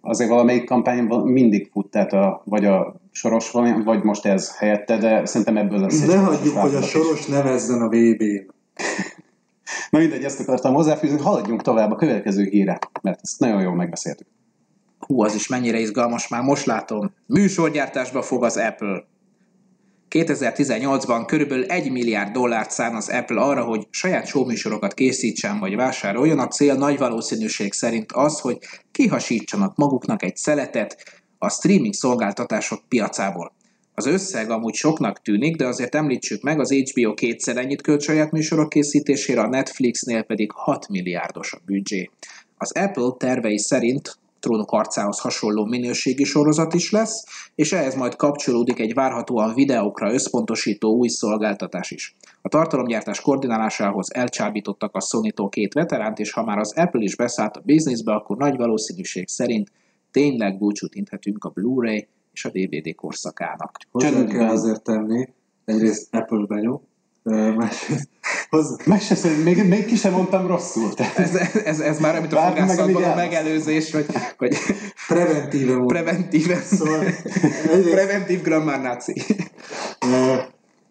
azért valamelyik kampányban mindig fut, tehát a, vagy a soros van, vagy most ez helyette, de szerintem ebből lesz. Ne soros hagyjuk, hogy a változat is. Soros nevezzen a VB-n. Na mindegy, ezt akartam hozzáfűzni, haladjunk tovább a következő híre, mert ezt nagyon jól megbeszéltük. Hú, az is mennyire izgalmas, már most látom. Műsorgyártásba fog az Apple. 2018-ban körülbelül 1 milliárd dollárt szán az Apple arra, hogy saját showműsorokat készítsen vagy vásároljon. A cél nagy valószínűség szerint az, hogy kihasítsanak maguknak egy szeletet a streaming szolgáltatások piacából. Az összeg amúgy soknak tűnik, de azért említsük meg, az HBO kétszer ennyit költ saját műsorok készítésére, a Netflixnél pedig 6 milliárdos a büdzsé. Az Apple tervei szerint trónok arcához hasonló minőségi sorozat is lesz, és ehhez majd kapcsolódik egy várhatóan videókra összpontosító új szolgáltatás is. A tartalomgyártás koordinálásához elcsábítottak a Sony-tól két veteránt, és ha már az Apple is beszállt a bizniszbe, akkor nagy valószínűség szerint tényleg búcsút inthetünk a Blu-ray és a DVD korszakának. Hozzá kell azért tenni, egyrészt Apple benyom, másrészt hozzá, Meg se szerint, még, még ki sem mondtam rosszul. Tehát Ez, ez, ez már, amit a fogászatban a megelőzés, hogy, hogy preventíve mondom. preventíve, Szóval preventív grammar náci. ö,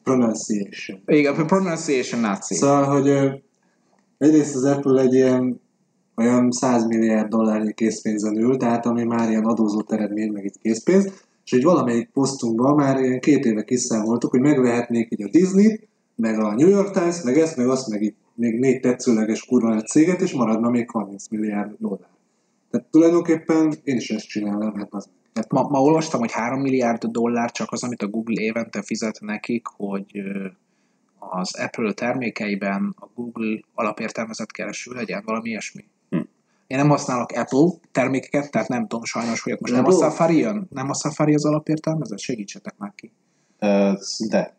pronunciation. Igen, a pronunciation náci. Szóval, hogy ö, egyrészt az Apple egy ilyen olyan 100 milliárd dollárnyi készpénzen ül, tehát ami már ilyen adózott eredmény, meg itt készpénz, és így valamelyik posztunkban már ilyen két éve kiszámoltuk, hogy megvehetnék így a Disney-t, meg a New York Times, meg ezt, meg azt, meg itt még négy tetszőleges kurva nagy céget, és maradna még 30 milliárd dollár. Tehát tulajdonképpen én is ezt csinálnám, hát az Apple. Ma, ma olvastam, hogy 3 milliárd dollár csak az, amit a Google évente fizet nekik, hogy az Apple termékeiben a Google alapértelmezett kereső legyen, valami ilyesmi. Hm. Én nem használok Apple termékeket, tehát nem tudom sajnos, hogy most nem a Apple? Safari jön? Nem a Safari az alapértelmezett? Segítsetek már ki. De.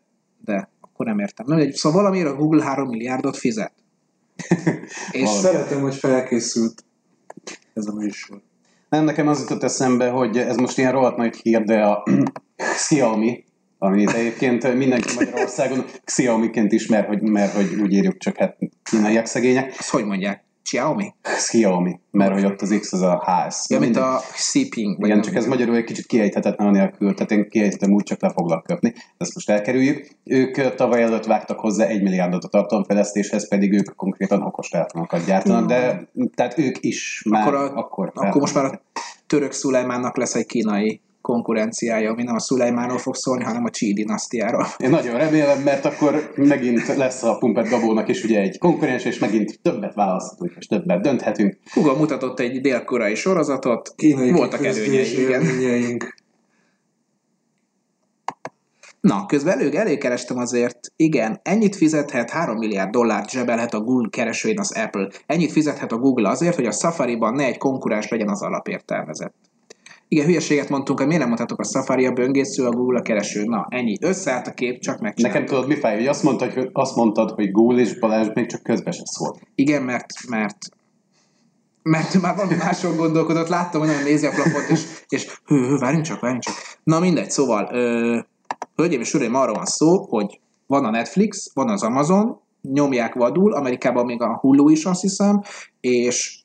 Akkor nem értem. Nem, szóval valamiért a Google 3 milliárdot fizet. És Valami. Szeretem, hogy felkészült ez a műsor. Nem, nekem az jutott eszembe, hogy ez most ilyen rohadt nagy hír, de a Xiaomi, amit egyébként mindenki Magyarországon Xiaomi-ként ismer, hogy, mert hogy úgy írjuk, csak hát kínaiak szegények. azt hogy mondják? Xiaomi? Xiaomi, mert hogy ott az X az a ház. Ja, mint a Xiping. Igen, csak ez magyarul egy kicsit kiejthetetlen nélkül, tehát én kiejthetem úgy, csak le foglak köpni. Ezt most elkerüljük. Ők tavaly előtt vágtak hozzá egy milliárdot a tartalomfejlesztéshez, pedig ők konkrétan okos telefonokat gyártanak, de tehát ők is már Akkor, a, akkor, akkor most már a török Szulajmánnak lesz egy kínai konkurenciája, ami nem a Szulajmánról fog szólni, hanem a Csí dinasztiáról. Én nagyon remélem, mert akkor megint lesz a Pumpet Gabónak is ugye egy konkurens, és megint többet választhatunk, és többet dönthetünk. Google mutatott egy dél-koreai sorozatot, Kínai voltak kifőzdés előnyei, igen. Na, közben elő, előkerestem azért, igen, ennyit fizethet, 3 milliárd dollárt zsebelhet a Google keresőjén az Apple. Ennyit fizethet a Google azért, hogy a Safari-ban ne egy konkurens legyen az alapértelmezett. Igen, hülyeséget mondtunk, hogy miért nem mondhatok a Safari a böngésző, a Google a kereső. Na, ennyi. Összeállt a kép, csak megcsináltuk. Nekem tudod, mi fáj, hogy azt mondtad, hogy, azt mondtad, hogy Google és Balázs még csak közben se szólt. Igen, mert, mert mert már valami máson gondolkodott, láttam, hogy nagyon nézi a plafont, és, és hő, hő, várjunk csak, várjunk csak. Na mindegy, szóval, ö, hölgyeim és uraim, arról van szó, hogy van a Netflix, van az Amazon, nyomják vadul, Amerikában még a Hulu is azt hiszem, és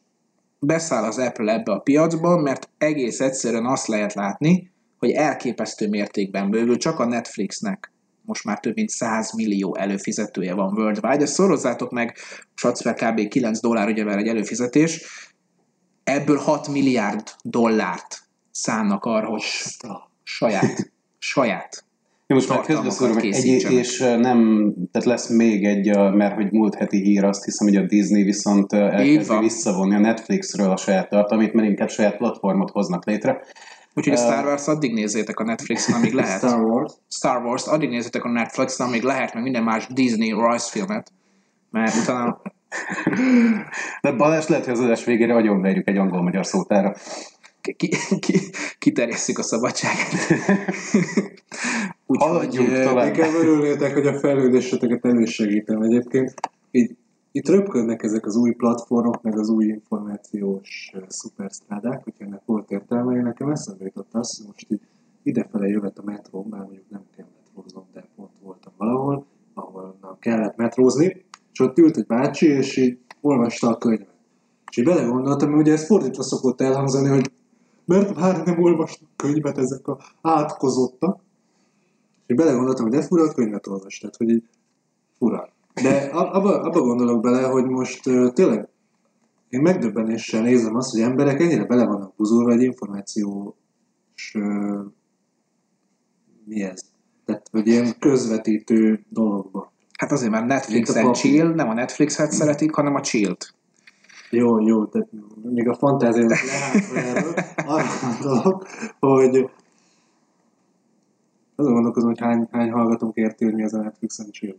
beszáll az Apple ebbe a piacba, mert egész egyszerűen azt lehet látni, hogy elképesztő mértékben bővül csak a Netflixnek most már több mint 100 millió előfizetője van worldwide, ezt szorozzátok meg, satsz per kb. 9 dollár ugye egy előfizetés, ebből 6 milliárd dollárt szánnak arra, hogy saját, saját. Én most már közbeszúrom, egy, és nem, tehát lesz még egy, mert hogy múlt heti hír, azt hiszem, hogy a Disney viszont elkezdi visszavonni a Netflixről a saját tartalmait, mert inkább saját platformot hoznak létre. Úgyhogy a Star Wars addig nézzétek a Netflixen, amíg lehet. Star Wars. Star Wars addig nézzétek a Netflixen, amíg lehet, meg minden más Disney rajzfilmet. Mert utána De Balázs lehet, hogy az adás végére agyonverjük egy angol-magyar szótára. ki, ki, ki, kiterjesszük a szabadságot. Haladjunk ö, tovább. Inkább örülnétek, hogy a fejlődéseteket elősegítem egyébként. Így, itt röpködnek ezek az új platformok, meg az új információs szuperstrádák, hogy ennek volt értelme. Én nekem eszembe jutott az, hogy most így idefele jövet a metró, bár mondjuk nem kellett hoznom, de pont voltam valahol, ahol nem kellett metrózni, és ott ült egy bácsi, és így olvasta a könyvet. És így belegondoltam, hogy ugye ez fordítva szokott elhangzani, hogy mert már nem olvasnak könyvet ezek a átkozottak, és belegondoltam, hogy de fura a könyvet olvas, tehát hogy így fura. De abba, abba gondolok bele, hogy most uh, tényleg én megdöbbenéssel nézem azt, hogy emberek ennyire bele vannak buzulva egy információs uh, mi ez? Tehát, hogy ilyen közvetítő dologba. Hát azért már Netflixen chill, nem a Netflixet szeretik, hanem a chillt. Jó, jó, tehát még a fantáziának lehátva erről, arra gondolok, hogy azon gondolkozom, hogy hány, hány hallgatónk érti, hogy mi az a Netflixen chill.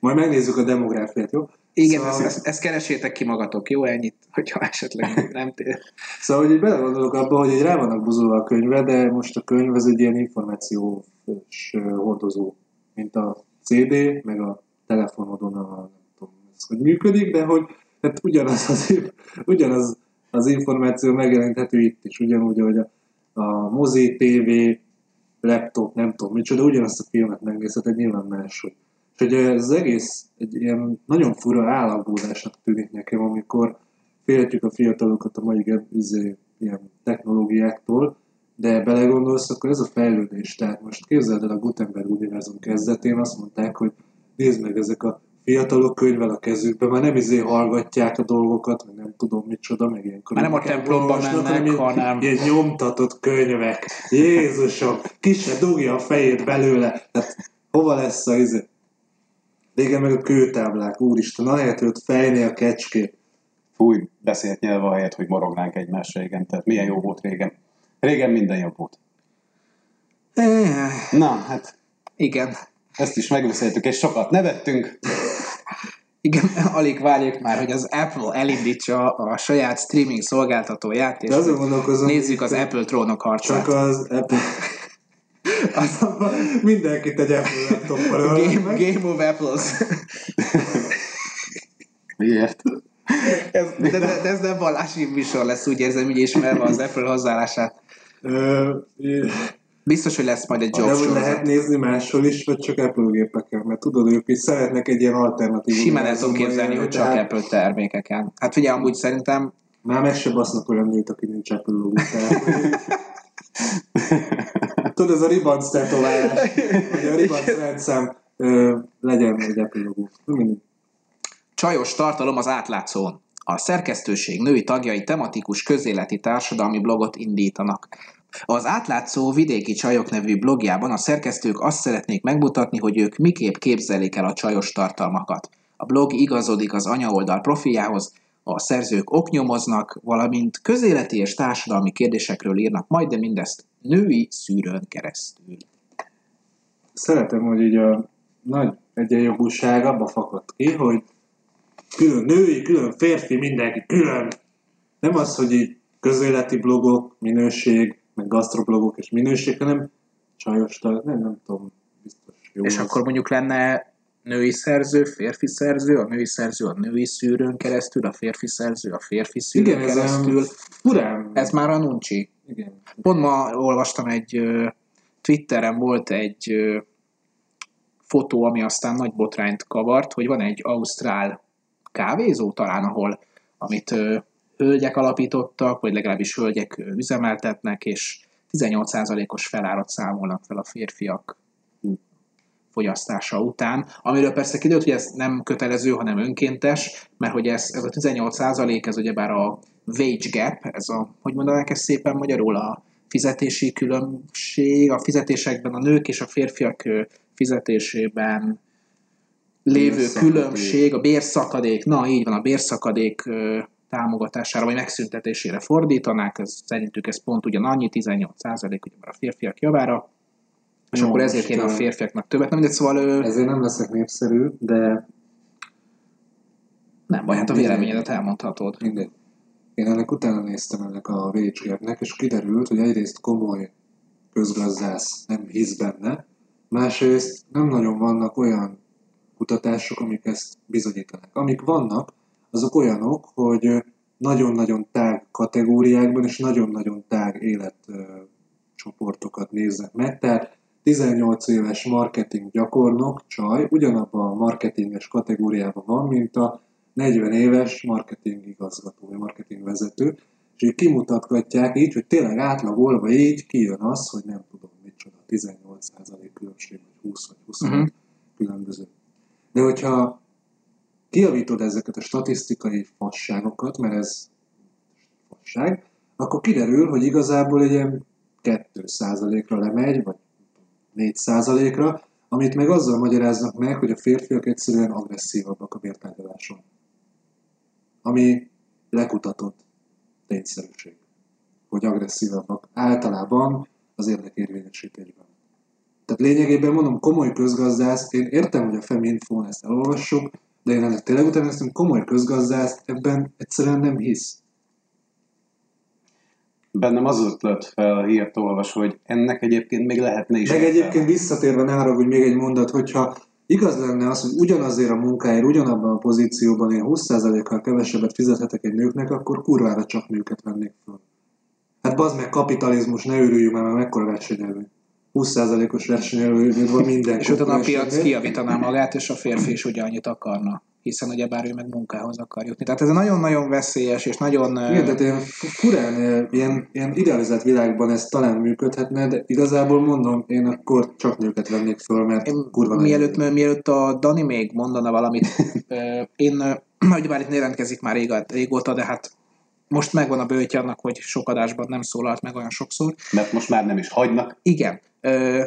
Majd megnézzük a demográfiát, jó? Igen, Szóval- ezt, ezt, keresétek ki magatok, jó? Ennyit, hogyha esetleg nem tér. Szóval, hogy belegondolok abba, hogy így rá vannak buzulva a könyve, de most a könyv az egy ilyen információs hordozó, mint a CD, meg a telefonodon a, nem tudom, ez hogy működik, de hogy hát ugyanaz az, ugyanaz az információ megjelenthető itt is, ugyanúgy, hogy a, a mozi, TV, laptop, nem tudom micsoda, ugyanazt a filmet megnézheted, nyilván máshogy. És hogy ez egész egy ilyen nagyon fura állapodásnak tűnik nekem, amikor féltjük a fiatalokat a mai izé, ilyen technológiáktól, de belegondolsz, akkor ez a fejlődés. Tehát most képzeld el a Gutenberg univerzum kezdetén, azt mondták, hogy nézd meg ezek a fiatalok könyvvel a kezükben, már nem izé hallgatják a dolgokat, meg nem tudom micsoda, meg ilyen Már nem a kronikákból templomba olvasnak, mennek, ilyen, hanem- ilyen nyomtatott könyvek. Jézusom, ki se dugja a fejét belőle. Tehát hova lesz a izé? Régen meg a kőtáblák, úristen, ahelyett, hogy ott fejné a kecskét. Fúj, beszélt nyelve helyett, hogy morognánk egymás régen. Tehát milyen jó volt régen. Régen minden jobb volt. Eh, Na, hát Igen. ezt is megbeszéltük, és sokat nevettünk. Igen, alig várjuk már, hogy az Apple elindítsa a saját streaming szolgáltatóját, és De azon gondolkozom, nézzük az Apple trónok harcát. Csak az Apple... Azonban mindenkit egy Apple laptoppal Game, game of Apples. Miért? ez, de, de, de, ez nem vallási műsor lesz, úgy érzem, így ismerve az Apple hozzáállását. Ö, Biztos, hogy lesz majd egy hogy sorozat. lehet nézni máshol is, vagy csak Apple gépeken? Mert tudod, ők is szeretnek egy ilyen alternatív Simán el tudom képzelni, hogy csak tehát Apple termékeken. Hát figyelj, amúgy szerintem Már meg se basznak olyan nőt, aki nincs Apple logó. Tudod, ez a ribanc tetoválás, hogy a ribanc rendszám ö, legyen egy Apple logó. Csajos tartalom az átlátszón. A szerkesztőség női tagjai tematikus közéleti társadalmi blogot indítanak. Az átlátszó vidéki csajok nevű blogjában a szerkesztők azt szeretnék megmutatni, hogy ők miképp képzelik el a csajos tartalmakat. A blog igazodik az anyaoldal profiljához, a szerzők oknyomoznak, valamint közéleti és társadalmi kérdésekről írnak majd, de mindezt női szűrőn keresztül. Szeretem, hogy így a nagy egyenjogúság abba fakad ki, hogy külön női, külön férfi, mindenki külön. Nem az, hogy így közéleti blogok, minőség, meg gasztroblogok és minőség, hanem csajos, nem, nem tudom, biztos jó. És az. akkor mondjuk lenne női szerző, férfi szerző, a női szerző a női szűrőn keresztül, a férfi szerző a férfi szűrőn Igen, keresztül. furán. Ez már a nuncsi. Igen. Pont ma olvastam egy Twitteren volt egy fotó, ami aztán nagy botrányt kavart, hogy van egy ausztrál kávézó talán, ahol amit hölgyek alapítottak, vagy legalábbis hölgyek üzemeltetnek, és 18%-os felárat számolnak fel a férfiak fogyasztása után, amiről persze kiderült, hogy ez nem kötelező, hanem önkéntes, mert hogy ez, ez a 18% ez ugyebár a wage gap, ez a, hogy mondanák ezt szépen magyarul, a fizetési különbség, a fizetésekben a nők és a férfiak fizetésében lévő különbség, a bérszakadék, na így van, a bérszakadék támogatására vagy megszüntetésére fordítanák, ez, szerintük ez pont ugyanannyi, 18 százalék ugyebár a férfiak javára, és Jó, akkor ezért kéne a férfiaknak többet. Nem, mindegy, szóval ő, Ezért nem leszek népszerű, de nem baj, hát a véleményedet elmondhatod. mindegy. Én ennek utána néztem ennek a VHG-nek, és kiderült, hogy egyrészt komoly közgazdász nem hisz benne, másrészt nem nagyon vannak olyan kutatások, amik ezt bizonyítanak. Amik vannak, azok olyanok, hogy nagyon-nagyon tág kategóriákban és nagyon-nagyon tág életcsoportokat néznek meg. Tehát 18 éves marketing gyakornok, csaj, ugyanabban a marketinges kategóriában van, mint a 40 éves marketing igazgató, vagy marketing vezető, és így kimutatgatják így, hogy tényleg átlagolva így kijön az, hogy nem tudom micsoda, 18% különbség, vagy 20 vagy 25 Mhm. különböző. De hogyha kiavítod ezeket a statisztikai fasságokat, mert ez fasság, akkor kiderül, hogy igazából egy ilyen 2%-ra lemegy, vagy 4%-ra, amit meg azzal magyaráznak meg, hogy a férfiak egyszerűen agresszívabbak a bértárgyaláson. Ami lekutatott tényszerűség, hogy agresszívabbak általában az érdekérvényesítésben. Tehát lényegében mondom, komoly közgazdász, én értem, hogy a Feminfón ezt elolvassuk, de én ennek tényleg utána ezt komoly közgazdász ebben egyszerűen nem hisz. Bennem az ötlet fel a hírt olvasó, hogy ennek egyébként még lehetne is. Meg egyébként visszatérve ne haragudj még egy mondat, hogyha igaz lenne az, hogy ugyanazért a munkáért, ugyanabban a pozícióban én 20%-kal kevesebbet fizethetek egy nőknek, akkor kurvára csak nőket vennék föl. Hát bazd meg kapitalizmus, ne őrüljünk már, mert mekkora versenyelő. 20%-os versenyelő van minden. És utána a piac kiavítaná magát, és a férfi is ugyanannyit akarna. Hiszen ugyebár ő meg munkához akar jutni. Tehát ez nagyon-nagyon veszélyes, és nagyon... Igen, tehát ilyen furán, ilyen, ilyen idealizált világban ez talán működhetne, de igazából mondom, én akkor csak nőket vennék föl, mert Én, kurva mielőtt, idő. mielőtt a Dani még mondana valamit, én, ö, hogy bár itt jelentkezik már rég- régóta, de hát most megvan a bőtje annak, hogy sok adásban nem szólalt meg olyan sokszor. Mert most már nem is hagynak. Igen. Ö,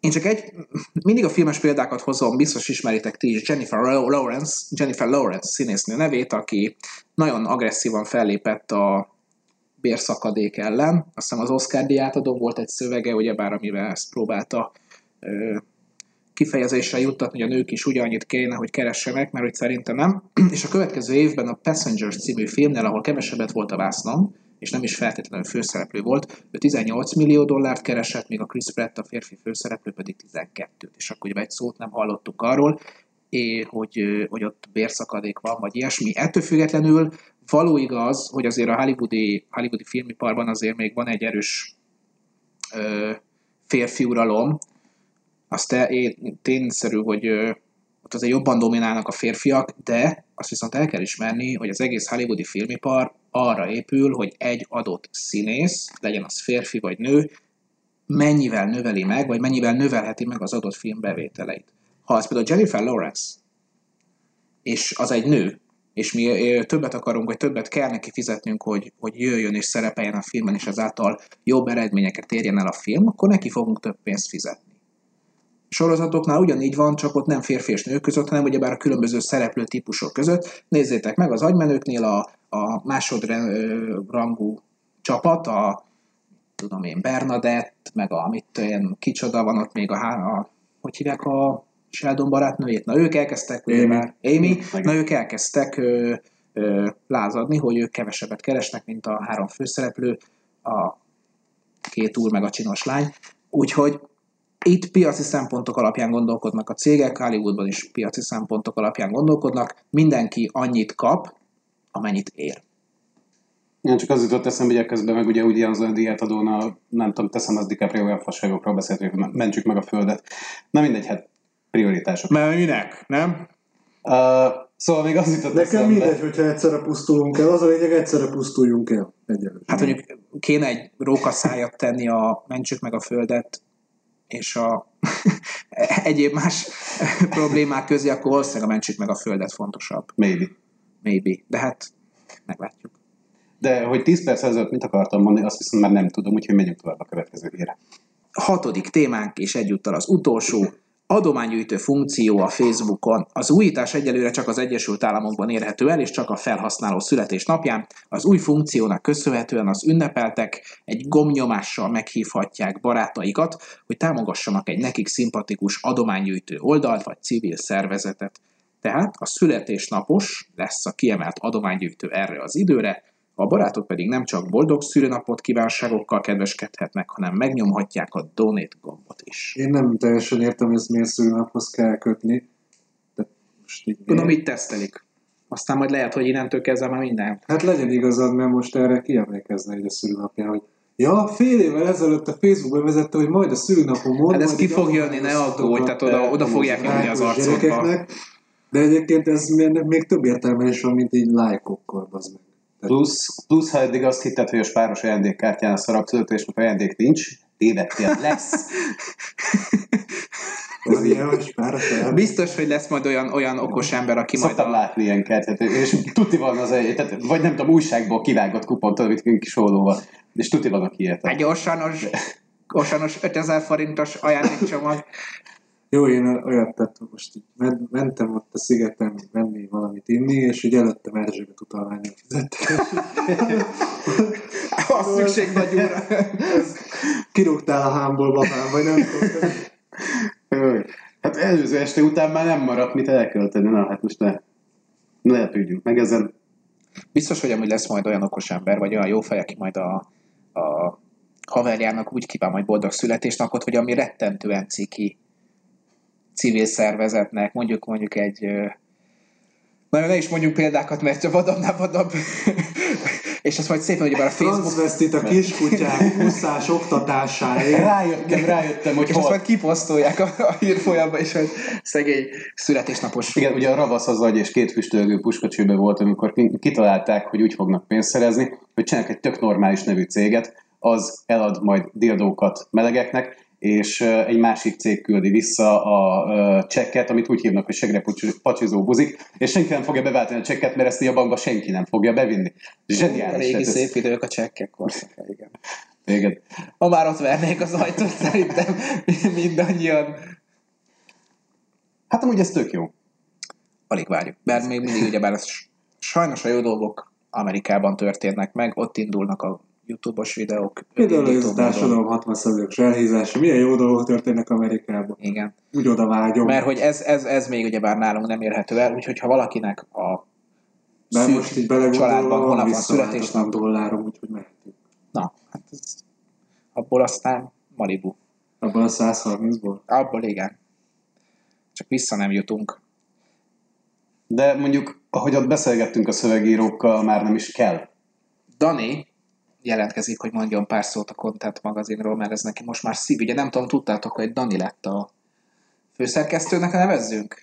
én csak egy, mindig a filmes példákat hozom, biztos ismeritek ti is, Jennifer Lawrence, Jennifer Lawrence színésznő nevét, aki nagyon agresszívan fellépett a bérszakadék ellen. Azt hiszem az Oscar díjátadó volt egy szövege, ugyebár amivel ezt próbálta ö, kifejezésre juttatni, hogy a nők is ugyanannyit kéne, hogy keressenek, mert hogy szerintem nem. És a következő évben a Passengers című filmnél, ahol kevesebbet volt a vásznom, és nem is feltétlenül főszereplő volt, ő 18 millió dollárt keresett, míg a Chris Pratt, a férfi főszereplő pedig 12-t. És akkor ugye egy szót nem hallottuk arról, hogy, hogy ott bérszakadék van, vagy ilyesmi. Ettől függetlenül való igaz, hogy azért a hollywoodi, hollywoodi filmiparban azért még van egy erős ö, férfi uralom, az te, tényszerű, hogy ott azért jobban dominálnak a férfiak, de azt viszont el kell ismerni, hogy az egész hollywoodi filmipar arra épül, hogy egy adott színész, legyen az férfi vagy nő, mennyivel növeli meg, vagy mennyivel növelheti meg az adott film bevételeit. Ha az például Jennifer Lawrence, és az egy nő, és mi többet akarunk, vagy többet kell neki fizetnünk, hogy, hogy jöjjön és szerepeljen a filmen, és ezáltal jobb eredményeket érjen el a film, akkor neki fogunk több pénzt fizetni. Sorozatoknál ugyanígy van, csak ott nem férfi és nők között, hanem ugyebár a különböző szereplő típusok között. Nézzétek meg, az agymenőknél a, a másodrangú csapat, a tudom én, Bernadett, meg a, mit olyan kicsoda van ott még a, a hogy hívják a Sheldon barátnőjét? Na ők elkezdtek, ugye Amy. már, Amy, na ők elkezdtek ö, ö, lázadni, hogy ők kevesebbet keresnek, mint a három főszereplő, a két úr meg a csinos lány. Úgyhogy itt piaci szempontok alapján gondolkodnak a cégek, Hollywoodban is piaci szempontok alapján gondolkodnak, mindenki annyit kap, amennyit ér. Én csak az jutott eszembe, hogy közben meg ugye úgy adón a, nem tudom, teszem az DiCaprio olyan fasságokról beszélt, hogy mentsük meg a földet. Na mindegy, hát prioritások. Mert minek, nem? Uh, szóval még az jutott Nekem eszembe. mindegy, hogyha egyszerre pusztulunk el, az a lényeg, egyszerre pusztuljunk el. Egyelőre. Hát mondjuk kéne egy rókaszájat tenni a mentsük meg a földet, és a egyéb más problémák közé, akkor valószínűleg a mentsük meg a földet fontosabb. Maybe. Maybe. De hát meglátjuk. De hogy 10 perc ezelőtt mit akartam mondani, azt viszont már nem tudom, úgyhogy megyünk tovább a következő hírre. hatodik témánk és egyúttal az utolsó, adománygyűjtő funkció a Facebookon. Az újítás egyelőre csak az Egyesült Államokban érhető el, és csak a felhasználó születésnapján. Az új funkciónak köszönhetően az ünnepeltek egy gomnyomással meghívhatják barátaikat, hogy támogassanak egy nekik szimpatikus adománygyűjtő oldalt vagy civil szervezetet. Tehát a születésnapos lesz a kiemelt adománygyűjtő erre az időre, a barátok pedig nem csak boldog szülőnapot kívánságokkal kedveskedhetnek, hanem megnyomhatják a donate gombot is. Én nem teljesen értem, hogy ezt miért szülőnaphoz kell kötni. De most így Tudom, így tesztelik. Aztán majd lehet, hogy innentől kezdve már minden. Hát legyen igazad, mert most erre kiemlékezne egy a szülőnapján, hogy ja, fél évvel ezelőtt a Facebookon vezette, hogy majd a szülőnapomon... Hát ez ki fog jönni, ne aggódj, tehát oda, oda fogják nyomni az arcodba. De egyébként ez még több értelme is van, mint így lájkokkal, bazd meg. Plusz, plusz, ha eddig azt hitted, hogy a spáros ajándékkártyán a szarab születésnap ajándék nincs, tévedtél, lesz. Ilyen, páros. Biztos, hogy lesz majd olyan, olyan okos ember, aki majd Szoktam a... látni ilyenket, hát, és tuti van az egy, tehát, vagy nem tudom, újságból kivágott kupont, amit kis ollóval, és tuti van, aki ilyet. Egy orsanos, orsanos 5000 forintos ajándékcsomag. Jó, én olyat tettem, most így men- mentem ott a szigeten venni valamit inni, és így előttem Erzsébet utalványon fizettek. Az szükség nagy úra. Kirúgtál a hámból, babám, vagy nem tudom. Öj. Hát előző este után már nem maradt mit elkölteni, na hát most ne, ne lepődjünk meg ezen. Biztos, hogy amúgy lesz majd olyan okos ember, vagy olyan jó fej, aki majd a, a haverjának úgy kíván majd boldog születésnapot, hogy ami rettentően ciki civil szervezetnek, mondjuk mondjuk egy nagyon ne is mondjunk példákat, mert vadabbnál vadabb, és ezt majd szépen, hogy már a Facebook, Transvestit a kiskutyák úszás oktatásáért. Rájöttem, rájöttem, hogy és hol. majd kiposztolják a, a hírfolyamban, és hogy szegény születésnapos Igen, ugye a ravasz az agy és két füstölgő puskacsőbe volt, amikor ki- kitalálták, hogy úgy fognak pénzt szerezni, hogy csinálnak egy tök normális nevű céget, az elad majd dildókat melegeknek, és egy másik cég küldi vissza a csekket, amit úgy hívnak, hogy segre pacsizó buzik, és senki nem fogja beváltani a csekket, mert ezt a bankba senki nem fogja bevinni. Zseniális. régi hát ez- szép idők a csekkek korszaka, igen. Igen. Ha már ott vernék az ajtót, szerintem mindannyian Hát amúgy ez tök jó. alig várjuk. Mert még mindig ugyebár ez sajnos a jó dolgok Amerikában történnek meg, ott indulnak a YouTube-os videók. Például a társadalom 60%-os elhízása. Milyen jó dolgok történnek Amerikában. Igen. Úgy oda vágyom. Mert hogy ez, ez, ez még ugyebár nálunk nem érhető el, úgyhogy ha valakinek a De szűk most így családban van holnap van visszaváltatlan születésnap, dollárom, úgyhogy mehetünk. na, hát ez, abból aztán Malibu. Abban a 130-ból. Abból igen. Csak vissza nem jutunk. De mondjuk, ahogy ott beszélgettünk a szövegírókkal, már nem is kell. Dani jelentkezik, hogy mondjon pár szót a Content magazinról, mert ez neki most már szív. Ugye nem tudom, tudtátok, hogy Dani lett a főszerkesztőnek nevezzünk?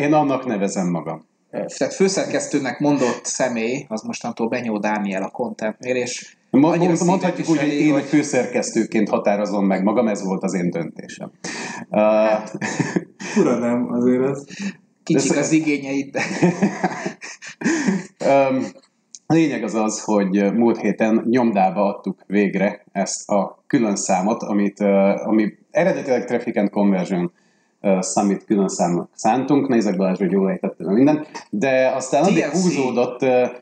Én annak nevezem magam. Tehát főszerkesztőnek mondott személy, az mostantól Benyó Dániel a Contentnél, és mond- Mondhatjuk úgy, hogy én egy főszerkesztőként határozom meg magam, ez volt az én döntésem. Uh, Ura nem, azért ez. Kicsik Ez- az igényeid, um, a lényeg az az, hogy múlt héten nyomdába adtuk végre ezt a külön számot, amit, ami eredetileg Traffic and Conversion Summit külön számnak szántunk, nézek Balázs, hogy jól ejtettem mindent, de aztán addig TNC. húzódott,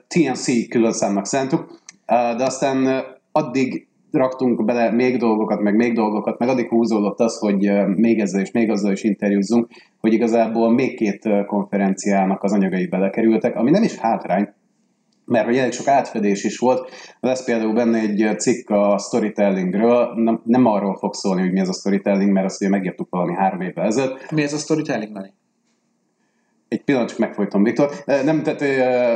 TNC külön számnak szántuk, de aztán addig raktunk bele még dolgokat, meg még dolgokat, meg addig húzódott az, hogy még ezzel és még azzal is interjúzzunk, hogy igazából még két konferenciának az anyagai belekerültek, ami nem is hátrány, mert hogy elég sok átfedés is volt. Lesz például benne egy cikk a storytellingről, nem, nem arról fog szólni, hogy mi ez a storytelling, mert azt ugye megírtuk valami három évvel ezelőtt. mi ez a storytelling, Dani? Egy pillanat, csak megfojtom, Viktor. Eh, Nem, tehát ö,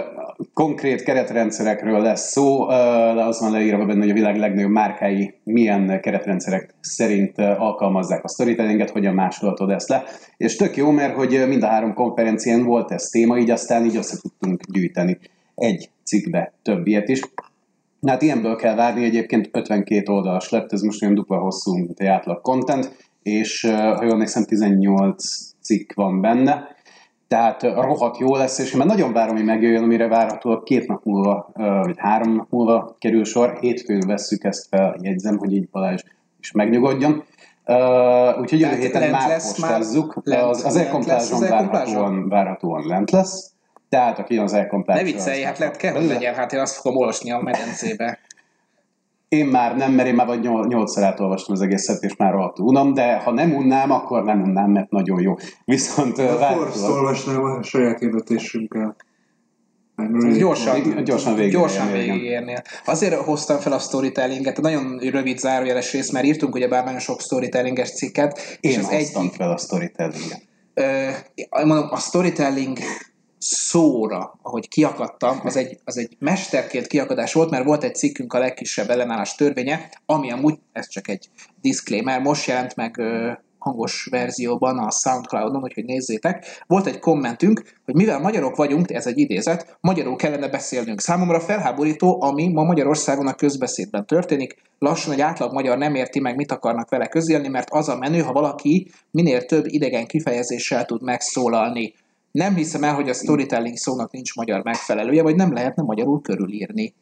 konkrét keretrendszerekről lesz szó, de az van leírva benne, hogy a világ legnagyobb márkái milyen keretrendszerek szerint alkalmazzák a storytellinget, hogyan másolhatod ezt le. És tök jó, mert hogy mind a három konferencián volt ez téma, így aztán így össze tudtunk gyűjteni egy cikkbe több ilyet is. Hát ilyenből kell várni, egyébként 52 oldalas lett, ez most olyan dupla hosszú, mint egy átlag content, és ha jól emlékszem, 18 cikk van benne, tehát rohadt jó lesz, és én már nagyon várom, hogy megjöjjön, amire várhatóan két nap múlva, vagy három nap múlva kerül sor. Hétfőn vesszük ezt fel, jegyzem, hogy így Balázs is megnyugodjon. Uh, úgyhogy jövő héten már postázzuk. Az, az e-komplázson? várhatóan, várhatóan lent lesz. Tehát aki az e-komplázson... Ne viccelj, hát lehet kell, hogy legyen, hát én azt fogom olvasni a medencébe. Én már nem, mert én már vagy nyol- nyolcszor átolvastam az egészet, és már rohadtul unom, de ha nem unnám, akkor nem unnám, mert nagyon jó. Viszont A Force várhatóan... olvasnám a saját hirdetésünkkel. Gyorsan, Gyorsan végigérni, gyorsan végigérnél. Azért hoztam fel a storytellinget, nagyon rövid zárójeles rész, mert írtunk ugye bár nagyon sok storytellinges cikket, és Én az hoztam egyik, fel a storytellinget. ö, mondom, a storytelling szóra, ahogy kiakadtam, az egy, az egy mesterkélt kiakadás volt, mert volt egy cikkünk a legkisebb ellenállás törvénye, ami amúgy, ez csak egy disclaimer, most jelent meg hangos verzióban a Soundcloud-on, úgyhogy nézzétek. Volt egy kommentünk, hogy mivel magyarok vagyunk, ez egy idézet, magyarul kellene beszélnünk. Számomra felháborító, ami ma Magyarországon a közbeszédben történik. Lassan egy átlag magyar nem érti meg, mit akarnak vele közélni, mert az a menő, ha valaki minél több idegen kifejezéssel tud megszólalni. Nem hiszem el, hogy a storytelling szónak nincs magyar megfelelője, vagy nem lehetne magyarul körülírni.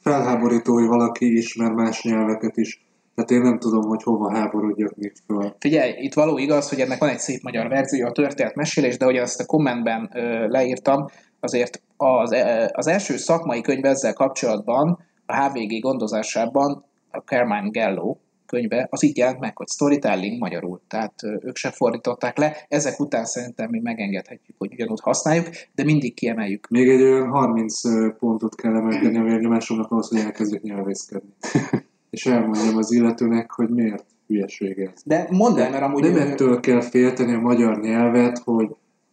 Felháborító, hogy valaki ismer más nyelveket is. Tehát én nem tudom, hogy hova háborodjak még föl. Figyelj, itt való igaz, hogy ennek van egy szép magyar verzió, a történet mesélés, de hogy azt a kommentben ö, leírtam, azért az, e, az első szakmai könyv ezzel kapcsolatban, a HVG gondozásában, a Carmine Gallo könyve, az így jelent meg, hogy storytelling magyarul, tehát ők se fordították le, ezek után szerintem mi megengedhetjük, hogy ugyanúgy használjuk, de mindig kiemeljük. Még egy olyan 30 ö, pontot kell emelkedni a vérnyomásomnak ahhoz, hogy elkezdjek nyelvészkedni. És elmondjam az illetőnek, hogy miért hülyeség ez. De mondd el, mert amúgy... Nem ö, ettől kell félteni a magyar nyelvet, hogy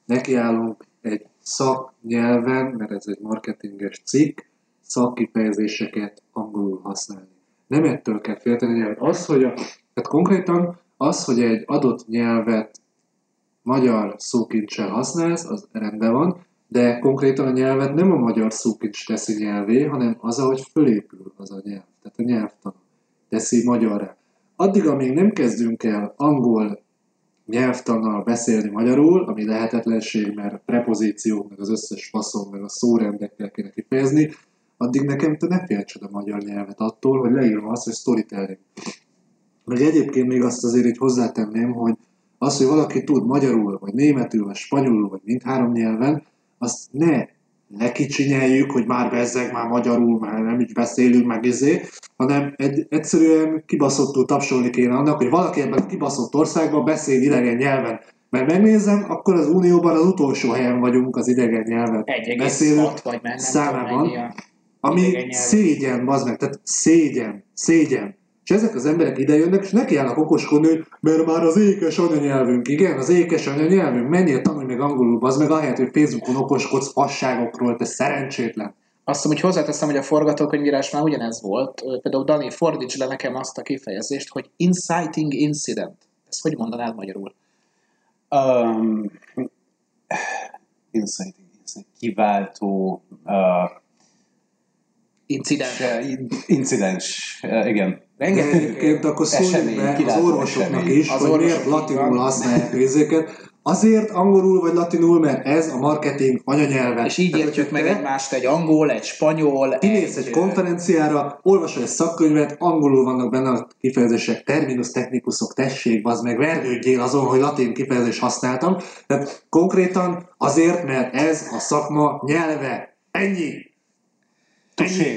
nekiállunk egy szaknyelven, mert ez egy marketinges cikk, szakkifejezéseket angolul használni. Nem ettől kell félteni a nyelvet. Az, hogy a, tehát konkrétan az, hogy egy adott nyelvet magyar szókincsel használsz, az rendben van, de konkrétan a nyelvet nem a magyar szókincs teszi nyelvé, hanem az, ahogy fölépül az a nyelv. Tehát a nyelvtan teszi magyarra. Addig, amíg nem kezdünk el angol nyelvtannal beszélni magyarul, ami lehetetlenség, mert prepozíciók, meg az összes faszom, meg a szórendekkel kéne kifejezni, addig nekem te ne féltsed a magyar nyelvet attól, hogy leírom azt, hogy storytelling. Meg egyébként még azt azért így hozzátenném, hogy az, hogy valaki tud magyarul, vagy németül, vagy spanyolul, vagy mindhárom nyelven, azt ne lekicsinyeljük, hogy már bezzeg, már magyarul, már nem így beszélünk, meg izé, hanem egy, egyszerűen kibaszottul tapsolni kéne annak, hogy valaki ebben a kibaszott országban beszél idegen nyelven. Mert megnézem, akkor az Unióban az utolsó helyen vagyunk az idegen 1,6 vagy már nem számában. mennyi a ami szégyen, bazd meg, tehát szégyen, szégyen. És ezek az emberek idejönnek, és nekiállnak okoskodni, hogy mert már az ékes anyanyelvünk, igen, az ékes anyanyelvünk, menjél tanulj meg angolul, bazd meg, ahelyett, hogy Facebookon okoskodsz fasságokról, te szerencsétlen. Azt mondom, hogy hozzáteszem, hogy a forgatókönyvírás már ugyanez volt. Például Dani, fordíts le nekem azt a kifejezést, hogy inciting incident. Ezt hogy mondanád magyarul? Um, insight, insight, kiváltó uh, Incident. incidens, uh, igen. De Rengeteg egyébként akkor szóljunk be az orvosoknak esemény. is, Az hogy miért latinul használják részeket. Azért angolul vagy latinul, mert ez a marketing anyanyelve. És így értjük meg egymást egy angol, egy spanyol, Kimész egy konferenciára, olvasol egy szakkönyvet, angolul vannak benne a kifejezések, terminus technikusok, tessék, az meg vergődjél azon, hogy latin kifejezést használtam. Tehát konkrétan azért, mert ez a szakma nyelve. Ennyi. Ennyi.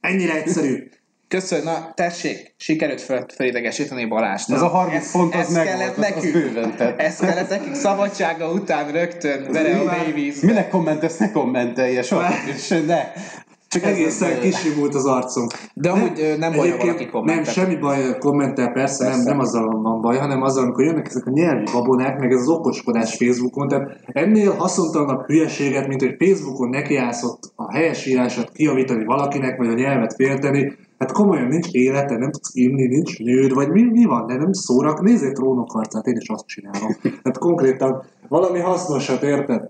Ennyire egyszerű. Köszönöm, na tessék, sikerült fel, felidegesíteni Balást. Ez a 30 pont az meg kellett volt, az- az nekünk. bőven tett. Ez kellett nekik szabadsága után rögtön, vele a babies. Minek kommentesz, ne kommentelje soha. Ne. Csak ez- Egészen kisimult az arcom. De amúgy nem baj, ha valaki Nem, kommentel. semmi baj kommentel, persze, Persze. Nem, nem azzal van baj, hanem azzal, amikor jönnek ezek a nyelvi babonák, meg ez az okoskodás Facebookon, tehát ennél haszontalanabb hülyeséget, mint hogy Facebookon nekiállsz ott a helyesírását kijavítani valakinek, vagy a nyelvet félteni, hát komolyan nincs élete, nem tudsz inni, nincs nőd, vagy mi, mi van, de nem szórak, nézzél trónokharcát, én is azt csinálom. Tehát konkrétan valami hasznosat, érted?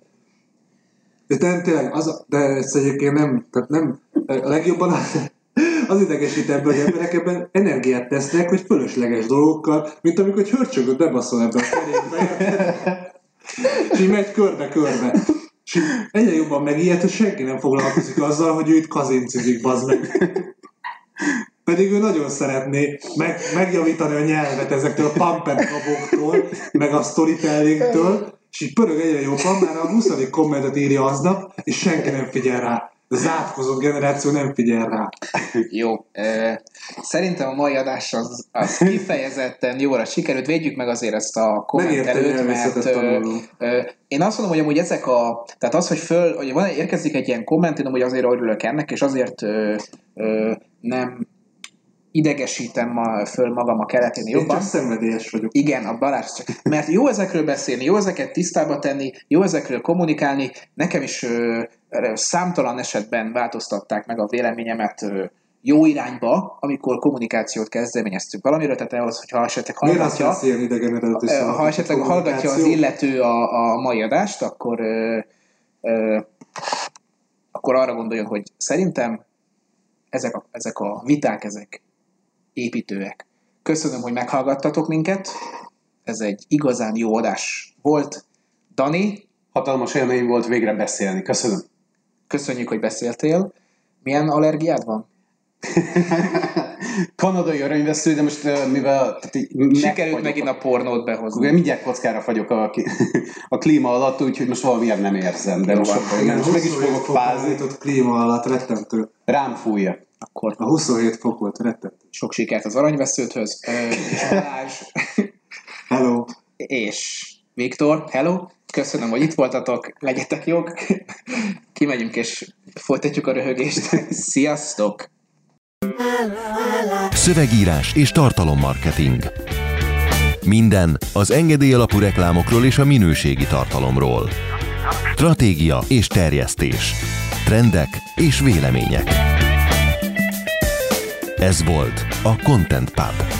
De nem, tényleg, az, de ezt egyébként nem, tehát nem, a legjobban az idegesít ebben, hogy emberek ebben energiát tesznek, hogy fölösleges dolgokkal, mint amikor egy hörcsögöt bebaszol ebbe a kerékbe, és így megy körbe-körbe. És egyre jobban megijed, hogy senki nem foglalkozik azzal, hogy ő itt kazincizik, bazd meg. Pedig ő nagyon szeretné meg, megjavítani a nyelvet ezektől a kaboktól, meg a storytellingtől, és így pörög egyre jobban, már a 20. kommentet írja aznap, és senki nem figyel rá. A zátkozó generáció nem figyel rá. Jó. Szerintem a mai adás az, az kifejezetten jóra sikerült. Védjük meg azért ezt a kommentelőt, mert én azt mondom, hogy amúgy ezek a... Tehát az, hogy föl, hogy van, érkezik egy ilyen komment, én amúgy azért örülök ennek, és azért ö, ö, nem idegesítem ma, föl magam a keletén Én jobban. csak szenvedélyes vagyok. Igen, a Balázs csak. Mert jó ezekről beszélni, jó ezeket tisztába tenni, jó ezekről kommunikálni. Nekem is ö, ö, számtalan esetben változtatták meg a véleményemet ö, jó irányba, amikor kommunikációt kezdeményeztünk valamiről, tehát ahhoz, hogyha esetleg hallgatja, ha esetleg hallgatja az illető a, a mai adást, akkor ö, ö, akkor arra gondoljon, hogy szerintem ezek a, ezek a viták, ezek építőek. Köszönöm, hogy meghallgattatok minket. Ez egy igazán jó adás volt. Dani, Hatalmas élmény volt végre beszélni. Köszönöm. köszönjük, hogy beszéltél. Milyen allergiád van? Kanadai aranyvesző, de most uh, mivel... Tehát így Sikerült megint a pornót behozni. Ugye mindjárt kockára fagyok a, a klíma alatt, úgyhogy most valamiért nem érzem, de most, van. nem, most meg is fogok fázni. Itt klíma alatt rettentő. Rám fújja. Akkor A 27 fok volt rettentő. sok sikert az aranyveszőthöz. És Balázs, Hello! és Viktor, hello! Köszönöm, hogy itt voltatok, legyetek jók! Kimegyünk és folytatjuk a röhögést. Sziasztok! Szövegírás és tartalommarketing. Minden az engedély alapú reklámokról és a minőségi tartalomról. Stratégia és terjesztés. Trendek és vélemények. Ez volt a Content Pub.